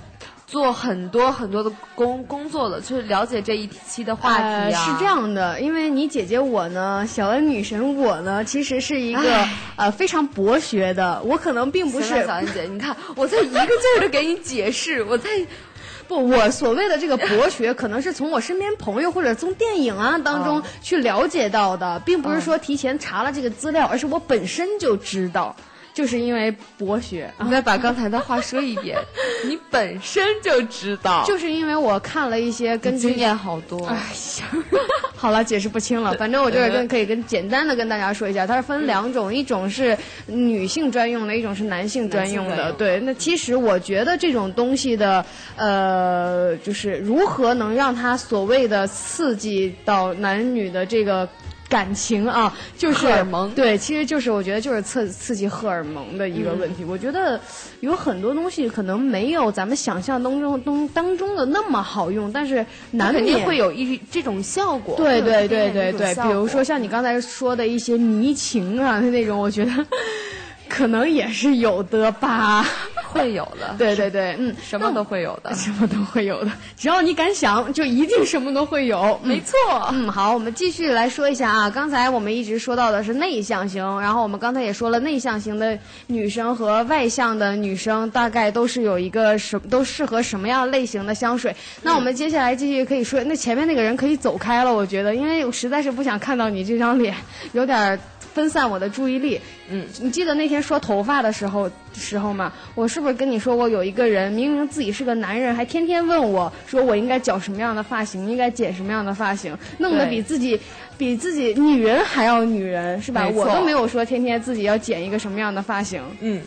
做很多很多的工工作的，去了解这一期的话题啊。呃。是这样的，因为你姐姐我呢，小恩女神我呢，其实是一个呃非常博学的，我可能并不是小恩姐，你看我在一个劲儿的给你解释，我在不，我所谓的这个博学，可能是从我身边朋友或者从电影啊当中哦去了解到的，并不是说提前查了这个资料，而是我本身就知道，就是因为博学。你再把刚才的话说一遍，*laughs* 你本身就知道，就是因为我看了一些跟经验好多。哎呀，好了，解释不清了。反正我就是跟可以跟简单的跟大家说一下，它是分两种，一种是女性专用的，一种是男性专用的。对，那其实我觉得这种东西的，呃，就是如何能让它所谓的刺激到男女的这个。感情啊，就是荷尔蒙对，其实就是我觉得就是刺刺激荷尔蒙的一个问题。我觉得有很多东西可能没有咱们想象当中当当中的那么好用，但是肯难免定会有一这种效果。对对对对对，比如说像你刚才说的一些迷情啊那种，我觉得 *laughs* 可能也是有的吧。会有的，*laughs* 对对对，嗯，什么都会有的。*laughs* 什么都会有的，只要你敢想，就一定什么都会有。嗯没错，嗯，好，我们继续来说一下啊。刚才我们一直说到的是内向型，然后我们刚才也说了，内向型的女生和外向的女生大概都是有一个什都适合什么样类型的香水。那我们接下来继续可以说，那前面那个人可以走开了，我觉得，因为我实在是不想看到你这张脸，有点儿分散我的注意力。嗯，你记得那天说头发的时候时候嘛？我是不是跟你说过，有一个人明明自己是个男人，还天天问我说我应该剪什么样的发型，应该剪什么样的发型，弄得比自己比自己女人还要女人，是吧？我都没有说天天自己要剪一个什么样的发型。嗯，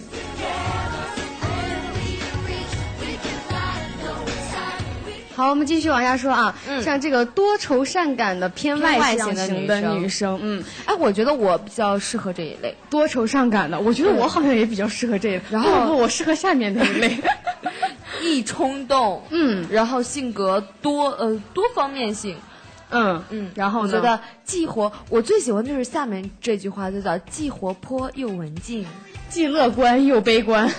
好，我们继续往下说啊，嗯。像这个多愁善感的偏外向型的女生，嗯，哎，我觉得我比较适合这一类。多愁善感的，我觉得我好像也比较适合这一类，然后不不，我适合下面那一类。*laughs* 易冲动，嗯然后性格多呃多方面性，嗯。嗯，然后我觉得既活，我最喜欢的就是下面这句话，就叫既活泼又文静，既乐观又悲观，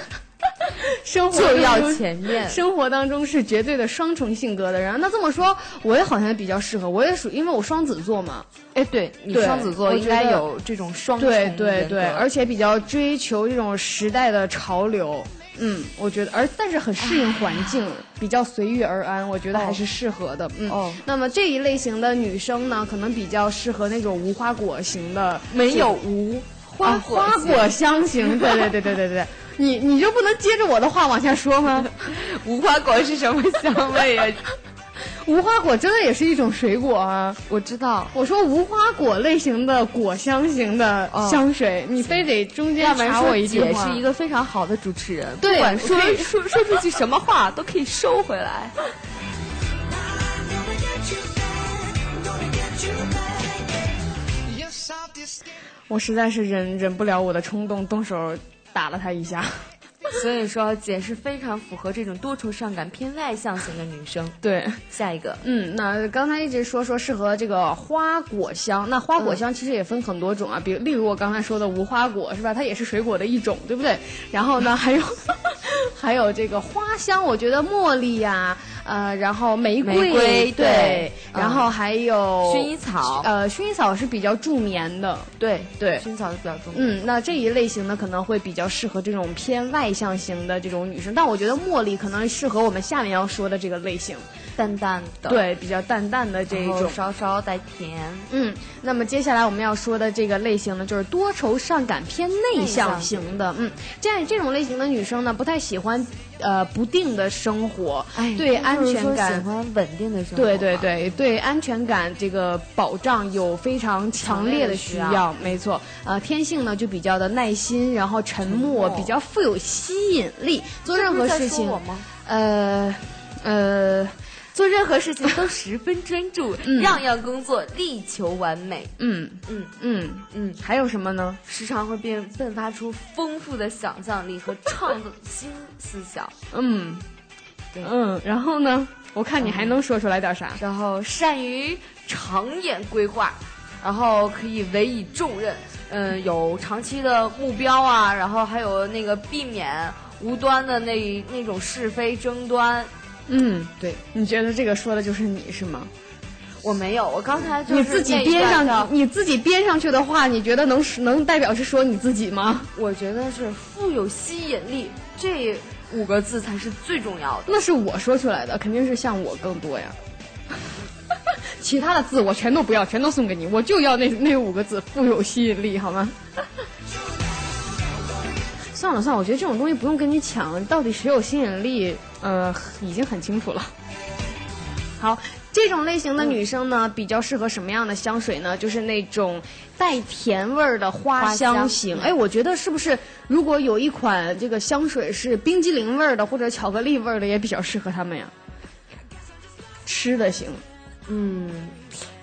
*laughs* 生活就要前面。生活当中是绝对的双重性格的人。那这么说，我也好像比较适合，我也属，因为我双子座嘛。哎，对你双子座应该有这种双重对对对，而且比较追求这种时代的潮流。嗯，我觉得，而但是很适应环境，比较随遇而安，我觉得还是适合的。嗯，哦那么这一类型的女生呢，可能比较适合那种无花果型的，没有无花花果香型。对对对对对对，你你就不能接着我的话往下说吗？*laughs* 无花果是什么香味啊？*laughs* 无花果真的也是一种水果啊！我知道，我说无花果类型的果香型的哦香水，你非得中间插我说一句话。是一个非常好的主持人，对不管说说说出去什么话都可以收回来。我实在是忍忍不了我的冲动，动手打了他一下。*laughs* 所以说，姐是非常符合这种多愁善感、偏外向型的女生。对，下一个，嗯，那刚才一直说说适合这个花果香，那花果香其实也分很多种啊，比如例如我刚才说的无花果是吧？它也是水果的一种，对不对？然后呢，还有还有这个花香，我觉得茉莉呀、呃，然后玫瑰，玫瑰对对，然后还有薰衣草呃，薰衣草是比较助眠的，对对薰衣草是比较助眠。嗯，那这一类型呢，可能会比较适合这种偏外向型的这种女生，但我觉得茉莉可能适合我们下面要说的这个类型，淡淡的，，对，比较淡淡的这一种。稍稍带甜。嗯，那么接下来我们要说的这个类型呢，就是多愁善感偏内向型的。嗯，这样这种类型的女生呢，不太喜欢呃不定的生活，哎，对安全感喜欢稳定的生活。对对，对对，安全感这个保障有非常强烈的需要，没错。呃，天性呢就比较的耐心，然后沉默，默比较富有吸引力，做任何事情？呃呃做任何事情都十分专注，嗯样样工作力求完美。嗯嗯嗯嗯，还有什么呢？时常会变迸发出丰富的想象力和创造新思想。嗯对嗯，然后呢？我看你还能说出来点啥？然后善于长远规划，然后可以委以重任，嗯，有长期的目标啊，然后还有那个避免无端的那那种是非争端。嗯，对，你觉得这个说的就是你是吗？我没有，我刚才就是你自己编上，你自己编上去的话，你觉得能能代表是说你自己吗？我觉得是富有吸引力这五个字才是最重要的。那是我说出来的，肯定是像我更多呀。*laughs* 其他的字我全都不要，全都送给你，我就要那那五个字，富有吸引力，好吗？*laughs* 算了算了，我觉得这种东西不用跟你抢，到底谁有吸引力，呃，已经很清楚了。好，这种类型的女生呢，比较适合什么样的香水呢？就是那种带甜味儿的花花香香型。嗯哎，我觉得是不是如果有一款这个香水是冰激凌味儿的或者巧克力味儿的，也比较适合他们呀？吃的型，嗯，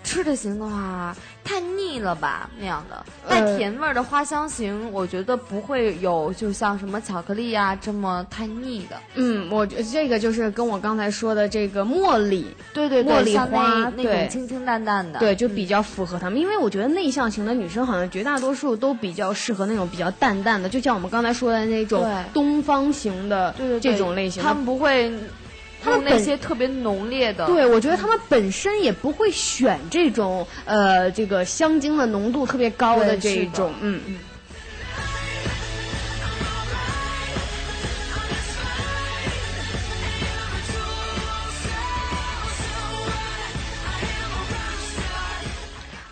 吃的型的话，太腻了吧那样的。呃带甜味儿的花香型，我觉得不会有就像什么巧克力呀、这么太腻的。嗯，我觉这个就是跟我刚才说的这个茉莉，对对对，茉莉花那种清清淡淡的。对，就比较符合他们，因为我觉得内向型的女生好像绝大多数都比较适合那种比较淡淡的，就像我们刚才说的那种东方型的这种类型的。他们不会他们那些特别浓烈的。对，我觉得他们本身也不会选这种呃，这个香精的浓度特别高的这一种，嗯嗯。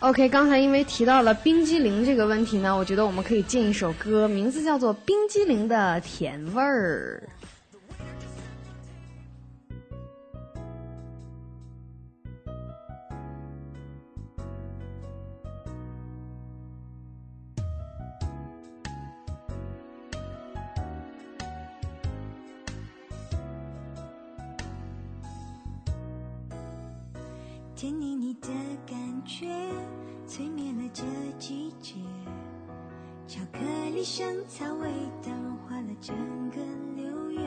OK，刚才因为提到了冰激凌这个问题呢，我觉得我们可以进一首歌，名字叫做《冰激凌的甜味儿》。甜腻腻的感觉，催眠了这季节。巧克力香草味道融化了整个六月。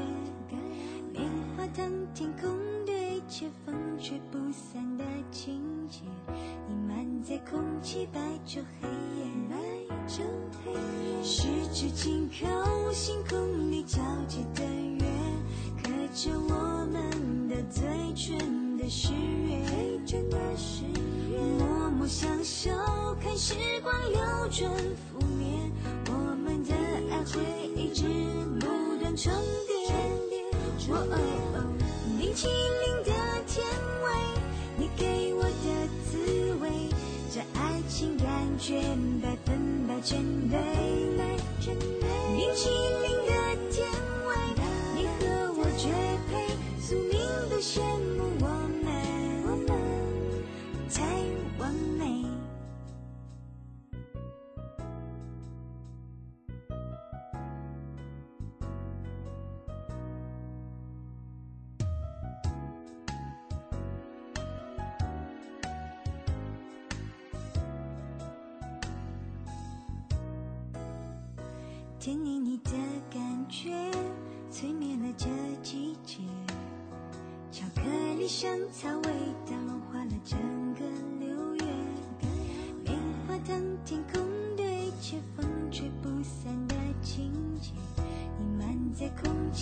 棉花糖天空对接，风吹不散的情节，弥漫在空气，白昼黑夜，白昼黑夜。十指紧扣，星空里交接的月，刻着我们的嘴唇的誓约，嘴唇的誓约。默默相守，看时光流转覆灭，我们的爱会一直不断重叠。哦哦哦，冰淇淋的甜味，你给我的滋味，这爱情感觉百分百全对。冰淇淋的甜味，你和我绝配，宿命都羡慕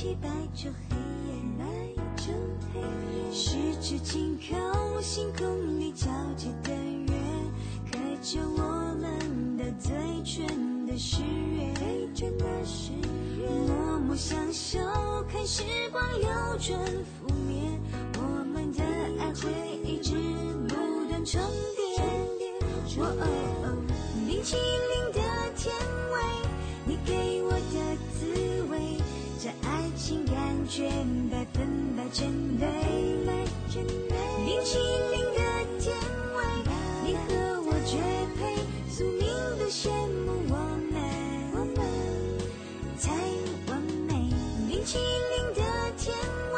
空气，白昼黑夜，白昼黑夜。十指紧扣，星空里皎洁的月，刻着我们的嘴唇的誓约，嘴唇的誓约。默默相守，看时光流转覆灭，我们的爱会一直不断重叠。哦哦哦，冰淇淋的甜味，你给，感觉百分百全对。冰淇淋的甜味，你和我绝配，宿命都羡慕我们，我们才完美。冰淇淋的甜味，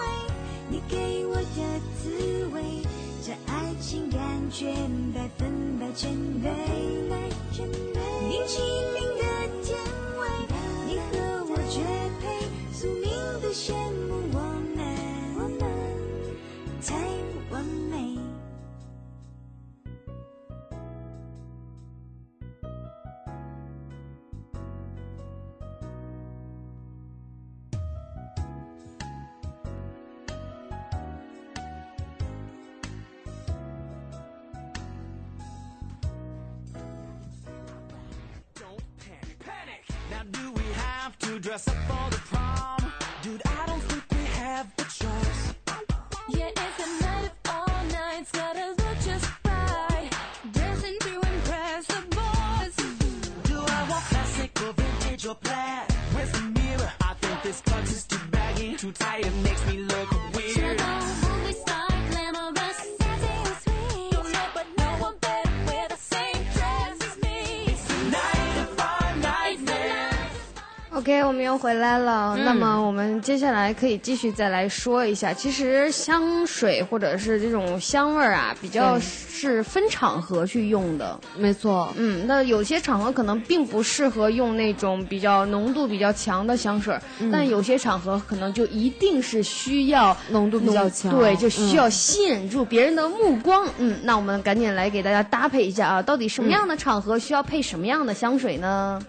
你给我的滋味，这爱情感觉百分百全对。冰淇淋 dress up for the prom? Dude, I don't think we have the choice. Yeah, it's a night of all nights, gotta look just right. Dancing to impress the boys. Do I want classic or vintage or plaid? Where's the mirror? I think this cut is too baggy, too tight, it makes me look OK，我们又回来了。那么我们接下来可以继续再来说一下，其实香水或者是这种香味儿啊，比较是分场合去用的。没错，嗯，那有些场合可能并不适合用那种比较浓度比较强的香水儿，但有些场合可能就一定是需要浓度比较强对，就需要嗯吸引住别人的目光。嗯，那我们赶紧来给大家搭配一下啊，到底什么样的场合需要配什么样的香水呢？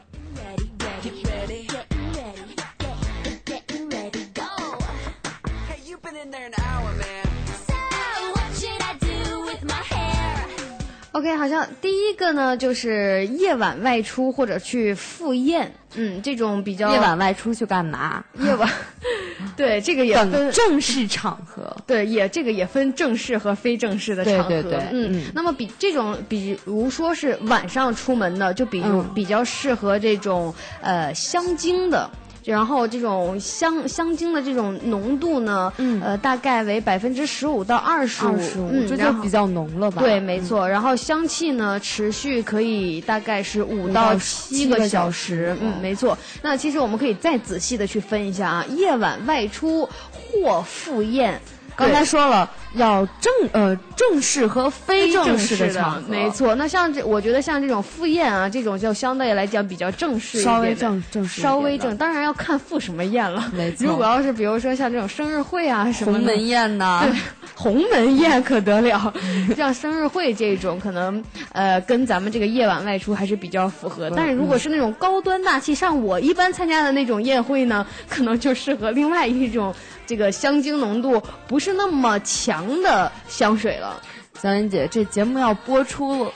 OK，好像第一个呢就是夜晚外出或者去赴宴，嗯，这种比较夜晚外出去干嘛？*laughs* 夜晚，*laughs* 对这个也分正式场合。对，也这个也分正式和非正式的场合。对对嗯，嗯那么比这种，比如说是晚上出门的，就比如、嗯比较适合这种呃香精的。然后这种香香精的这种浓度呢，嗯呃，大概为百分之十五到二十五嗯，这就比较浓了吧？对，没错。然后香气呢，持续可以大概是五五到到七个小时。嗯，没错。那其实我们可以再仔细的去分一下啊，夜晚外出或赴宴。刚才说了要正呃正式和非正式的场合，没错。那像这，我觉得像这种赴宴啊，这种就相对来讲比较正式一点，稍微正正式稍微正。当然要看赴什么宴了。没错如果要是比如说像这种生日会啊什么，鸿门宴呐，对，鸿门宴可得了。*laughs* 像生日会这种，可能呃跟咱们这个夜晚外出还是比较符合。但是如果是那种高端大气，像我一般参加的那种宴会呢，可能就适合另外一种这个香精浓度不是那么强的香水了。小妍姐，这节目要播出了，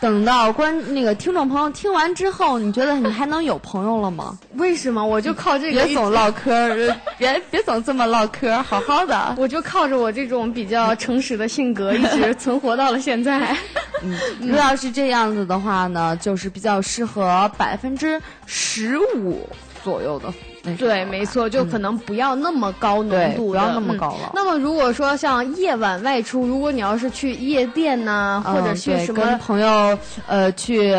等到观那个听众朋友听完之后，你觉得你还能有朋友了吗？为什么？我就靠这个别总唠嗑，别别总这么唠嗑，好好的。我就靠着我这种比较诚实的性格，一直存活到了现在。嗯如果要是这样子的话呢，就是比较适合百分之十五左右的那。对，没错，就可能不要那么高浓度的，不要那么嗯高了那么如果说像夜晚外出，如果你要是去夜店呐、或者去什么跟朋友呃去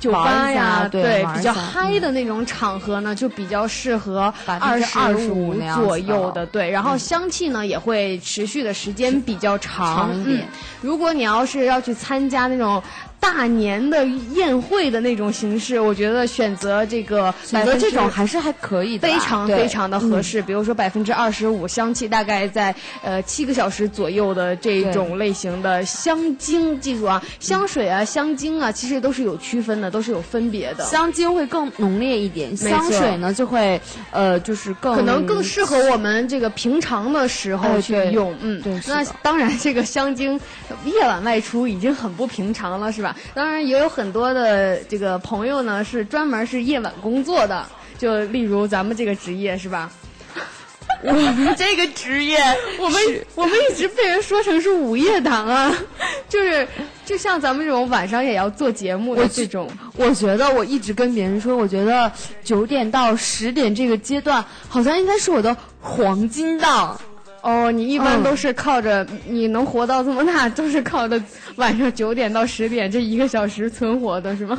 酒吧呀下，对，比较嗨的那种场合呢，就比较适合二25%五那样子左右的的，对。然后香气呢也会持续的时间比较长长一点嗯如果你要是要去参加那种。大年的宴会的那种形式，我觉得选择这个选择这种还是还可以的，非常非常的合适。比如说百分之二十五香气，大概在呃七个小时左右的这种类型的香精，记住啊，香水啊、香精啊，其实都是有区分的，都是有分别的。香精会更浓烈一点，香水呢就会呃就是更可能更适合我们这个平常的时候去用，嗯，那对那当然，这个香精夜晚外出已经很不平常了，是吧？当然，也有很多的这个朋友呢是专门是夜晚工作的，就例如咱们这个职业，是吧？*laughs* 我们这个职业，我们我们一直被人说成是午夜党啊，*laughs* 就是就像咱们这种晚上也要做节目的这种，我觉得我一直跟别人说，我觉得九点到十点这个阶段，好像应该是我的黄金档。哦，你一般嗯都是靠着、你能活到这么大，都是靠着晚上九点到十点这一个小时存活的是吗？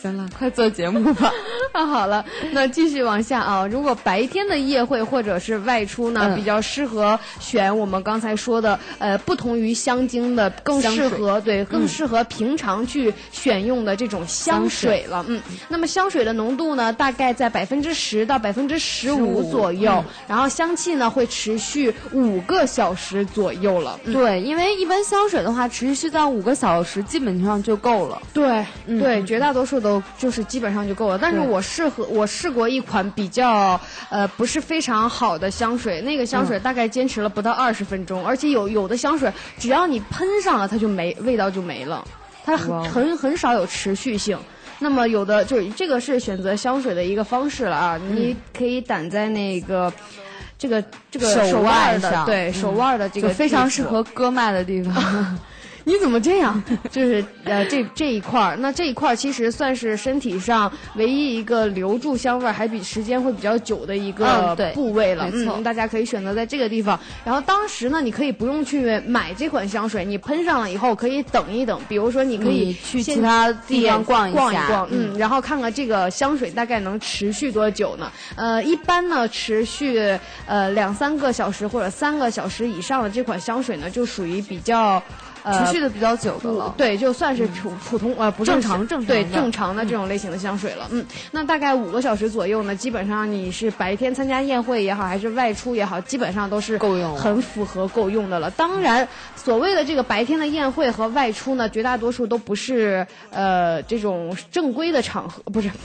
行了，快做节目吧。那 *laughs* 好了，那继续往下啊。如果白天的夜会或者是外出呢，嗯比较适合选我们刚才说的，呃，不同于香精的，更适合对，更适合平常去选用的这种香水了。嗯，那么香水的浓度呢，大概在百分之十到百分之十五15左右，嗯然后香气呢会持续五个小时左右了。嗯对，因为一般香水的话，持续在五个小时基本上就够了。对、嗯对，绝大多数都就是基本上就够了。但是我适合我试过一款比较呃不是非常好的香水，那个香水大概坚持了不到二十分钟，而且有有的香水只要你喷上了，它就没味道就没了，它很很很少有持续性。那么有的就是这个是选择香水的一个方式了啊，你可以掸在那个。这个这个手手腕的腕对嗯手腕的这个非常适合割脉的地方。*laughs* 你怎么这样？*laughs* 就是呃，这这一块儿，那这一块儿其实算是身体上唯一一个留住香味儿还比时间会比较久的一个部位了。没错嗯，大家可以选择在这个地方。然后当时呢，你可以不用去买这款香水，你喷上了以后可以等一等。比如说，你可以去其他地方逛一下逛嗯，然后看看这个香水大概能持续多久呢？呃，一般呢持续呃两三个小时或者三个小时以上的这款香水呢，就属于比较。呃，持续的比较久的了。对，就算是普普通呃不正常正常对正常的这种类型的香水了。嗯，那大概五个小时左右呢，基本上你是白天参加宴会也好，还是外出也好，基本上都是够用很符合够用的了。当然，所谓的这个白天的宴会和外出呢，绝大多数都不是呃这种正规的场合，不是。*laughs*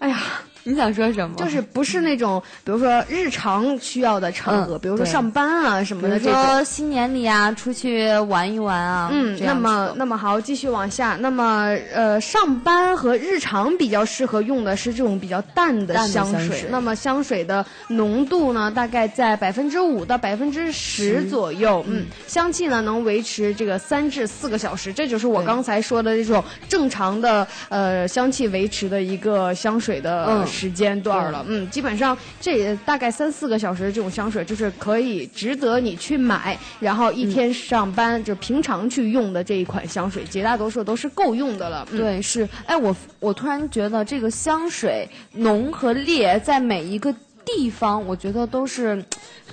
哎呀，你想说什么？就是不是那种，比如说日常需要的场合，嗯比如说上班啊什么比如的这种。说新年里啊，出去玩一玩啊。嗯，那么那么好，继续往下。那么呃，上班和日常比较适合用的是这种比较淡的香水。香水那么香水的浓度呢，大概在百分之五到百分之十左右。嗯，香气呢能维持这个三至四个小时，这就是我刚才说的这种正常的呃香气维持的一个香水的嗯时间段了。嗯，基本上这大概三四个小时的这种香水，就是可以值得你去买，然后一天上班、就平常去用的这一款香水，绝大多数都是够用的了。嗯、对，是，哎，我我突然觉得这个香水浓和烈在每一个地方，我觉得都是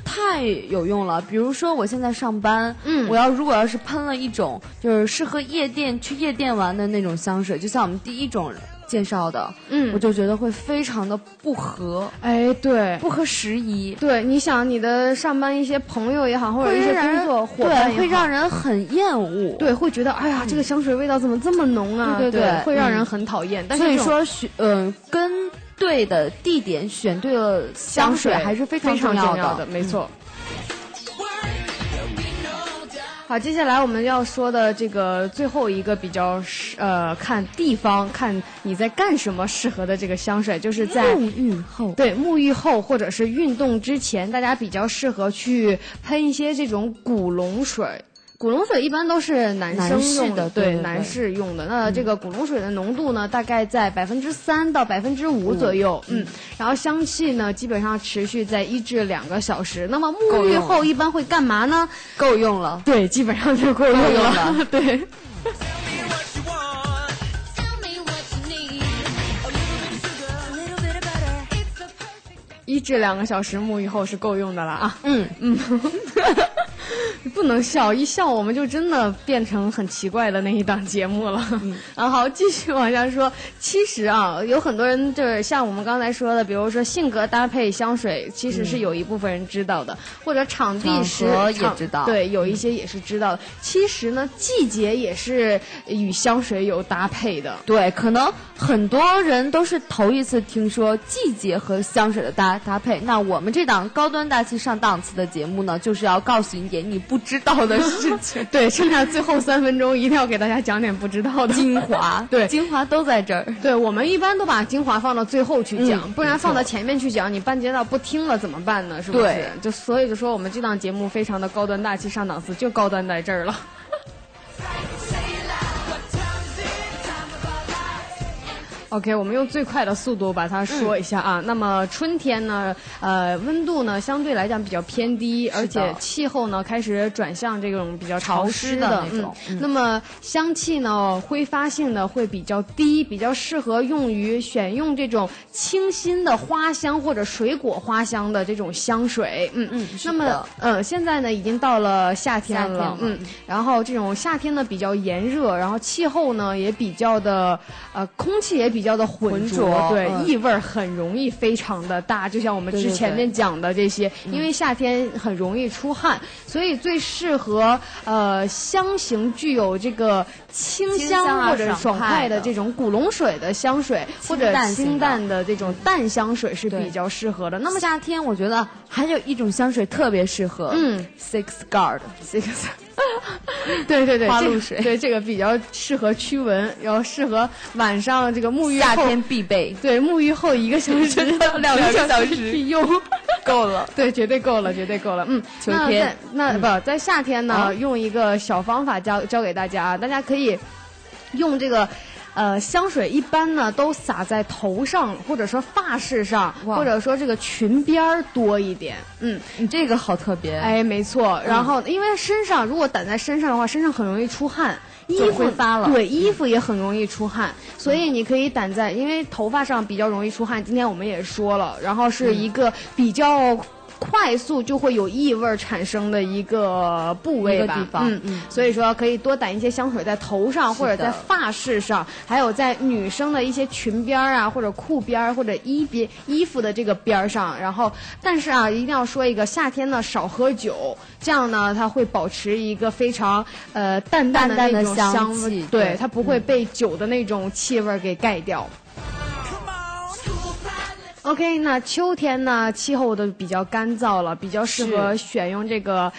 太有用了。比如说我现在上班，嗯我要如果要是喷了一种就是适合夜店去夜店玩的那种香水，就像我们第一种介绍的，嗯我就觉得会非常的不合，哎，对。不合时宜。对，你想你的上班一些朋友也好，或者一些人工作伙伴会让人很厌恶。对会觉得哎呀，这个香水味道怎么这么浓啊？对对对会让人嗯很讨厌。但是所以说选，嗯、跟对的地点选对了香水还是非常非常重要的，没错。好，接下来我们要说的这个最后一个比较适呃看地方看你在干什么适合的这个香水，就是在沐浴后，对沐浴后或者是运动之前，大家比较适合去喷一些这种古龙水。古龙水一般都是男生用的对男士用的。那这个古龙水的浓度呢，大概在百分之三到百分之五左右，嗯，然后香气呢，基本上持续在一至两个小时。那么沐浴后一般会干嘛呢？够用了。对，基本上就够用了了。*laughs* 对.一至两个小时沐浴后是够用的了啊。嗯嗯，*laughs* *laughs* 不能笑，一笑我们就真的变成很奇怪的那一档节目了。嗯，然 *laughs* 后好，继续往下说。其实啊，有很多人就是像我们刚才说的，比如说性格搭配香水，其实是有一部分人知道的，或者场地时也知道对，有一些也是知道的。其实呢，季节也是与香水有搭配的。对，可能很多人都是头一次听说季节和香水的搭搭配。那我们这档高端大气上档次的节目呢，就是要告诉你点你不知道的事情，*laughs* 对，剩下最后三分钟一定要给大家讲点不知道的精华，*laughs* 对精华都在这儿。对，我们一般都把精华放到最后去讲，嗯不然放到前面去讲，你半截道不听了怎么办呢？是不是？对就所以就说我们这档节目非常的高端大气上档次，就高端在这儿了。OK，我们用最快的速度把它说一下啊。那么春天呢，呃，温度呢相对来讲比较偏低，而且气候呢开始转向这种比较潮湿的那种嗯。那么香气呢，挥发性呢会比较低，比较适合用于选用这种清新的花香或者水果花香的这种香水。嗯嗯是那么的呃，现在呢已经到了夏天了，夏天了嗯，然后这种夏天呢比较炎热，然后气候呢也比较的呃，空气也比较的浑浑浊，对，异味儿很容易非常的大，就像我们之前面讲的这些，因为夏天很容易出汗，所以最适合呃香型具有这个清清香啊或者爽爽快的。这种古龙水的香水，或者淡清淡的这种淡香水是比较适合的。那么夏天我觉得还有一种香水特别适合，嗯，Six Guard，这个 *laughs* 对对对，花露水对这个比较适合驱蚊，然后适合晚上这个沐浴后夏天必备。对，沐浴后一个小时到两个小时必用。*laughs* 够了。对，绝对够了，绝对够了。嗯，秋天那在那不在夏天呢，啊用一个小方法教教给大家啊，大家可以用这个。呃，香水一般呢都撒在头上，或者说发饰上，或者说这个裙边儿多一点。嗯，你这个好特别，哎，没错。然后，因为身上如果掸在身上的话，身上很容易出汗，衣服发了对，衣服也很容易出汗，所以你可以掸在，因为头发上比较容易出汗。今天我们也说了，然后是一个比较。快速就会有异味儿产生的一个部位吧，地方嗯嗯所以说可以多掸一些香水在头上或者在发饰上，还有在女生的一些裙边儿啊，或者裤边儿或者衣边衣服的这个边儿上。然后，但是啊，一定要说一个，夏天呢少喝酒，这样呢它会保持一个非常呃淡淡的那种香味气对，对它不会被酒的那种气味儿给盖掉。OK，那秋天呢，气候都比较干燥了，比较适合选用这个。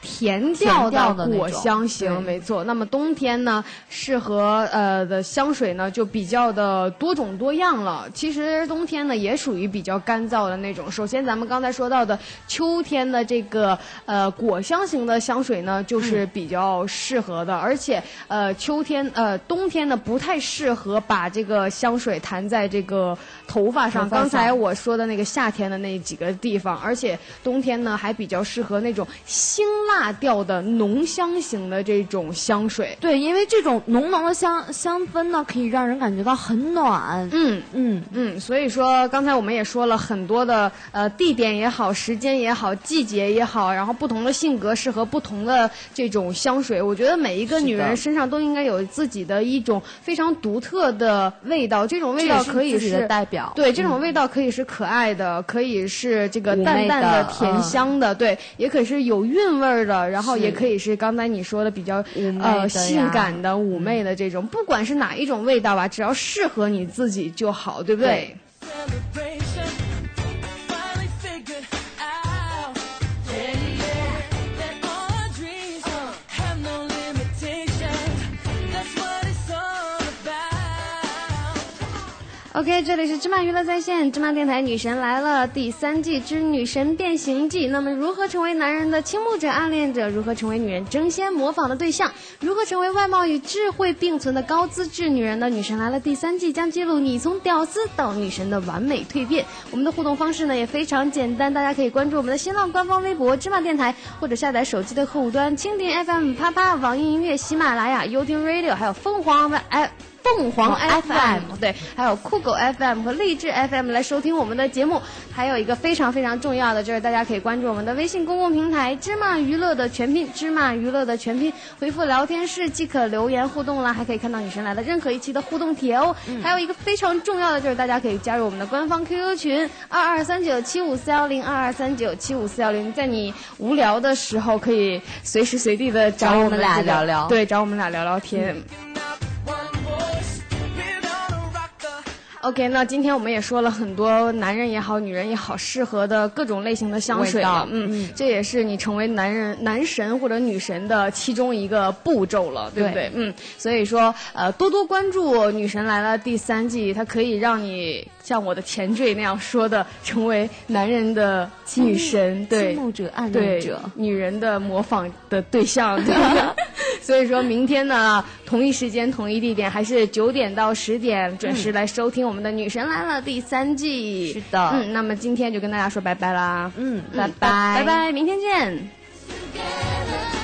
甜调的果香型，没错。那么冬天呢，适合呃的香水呢就比较的多种多样了。其实冬天呢也属于比较干燥的那种。首先咱们刚才说到的秋天的这个呃果香型的香水呢，就是比较适合的，而且呃秋天呃冬天呢不太适合把这个香水弹在这个头发上。刚才我说的那个夏天的那几个地方，而且冬天呢还比较适合那种辛辣调的浓香型的这种香水。对，因为这种浓浓的香香氛呢，可以让人感觉到很暖。嗯嗯，嗯，所以说刚才我们也说了很多的呃地点也好，时间也好，季节也好，然后不同的性格适合不同的这种香水。我觉得每一个女人身上都应该有自己的一种非常独特的味道，这种味道可以是代表。对，这种味道可以是可爱的，可以是这个淡淡的甜嗯香的，对，也可以是有韵味儿的，然后也可以是刚才你说的比较呃性感的、妩媚的这种，不管是哪一种味道吧，只要适合你自己就好，对不对. OK，这里是芝麻娱乐在线，芝麻电台《女神来了》第三季之《女神变形记》。那么，如何成为男人的倾慕者、暗恋者？如何成为女人争先模仿的对象？如何成为外貌与智慧并存的高资质女人呢《女神来了》第三季将记录你从屌丝到女神的完美蜕变。我们的互动方式呢也非常简单，大家可以关注我们的新浪官方微博“芝麻电台”，或者下载手机的客户端蜻蜓 FM、啪啪、网易音乐、喜马拉雅、优听 Radio，还有凤凰 F。凤凰 FM 对，还有酷狗 FM 和励志 FM 来收听我们的节目。还有一个非常非常重要的，就是大家可以关注我们的微信公共平台“芝麻娱乐”的全拼“芝麻娱乐”的全拼，回复聊天室即可留言互动啦，还可以看到女神来的任何一期的互动帖哦。还有一个非常重要的，就是大家可以加入我们的官方 QQ 群二二三九七五四幺零二二三九七五四幺零，在你无聊的时候可以随时随地的找找我们俩聊聊对，找我们俩聊聊天。OK，那今天我们也说了很多男人也好，女人也好，适合的各种类型的香水味道了。嗯，这也是你成为男人、男神或者女神的其中一个步骤了，对不对？对嗯，所以说，呃，多多关注《女神来了》第三季，它可以让你像我的前缀那样说的，成为男人的女神，对，倾慕者、暗对恋者。女人的模仿的对象，对？*laughs* 所以说明天呢，同一时间、同一地点，还是九点到十点准时来收听我们的《女神来了》第三季。是的嗯，那么今天就跟大家说拜拜啦。嗯，拜拜拜拜，明天见。together.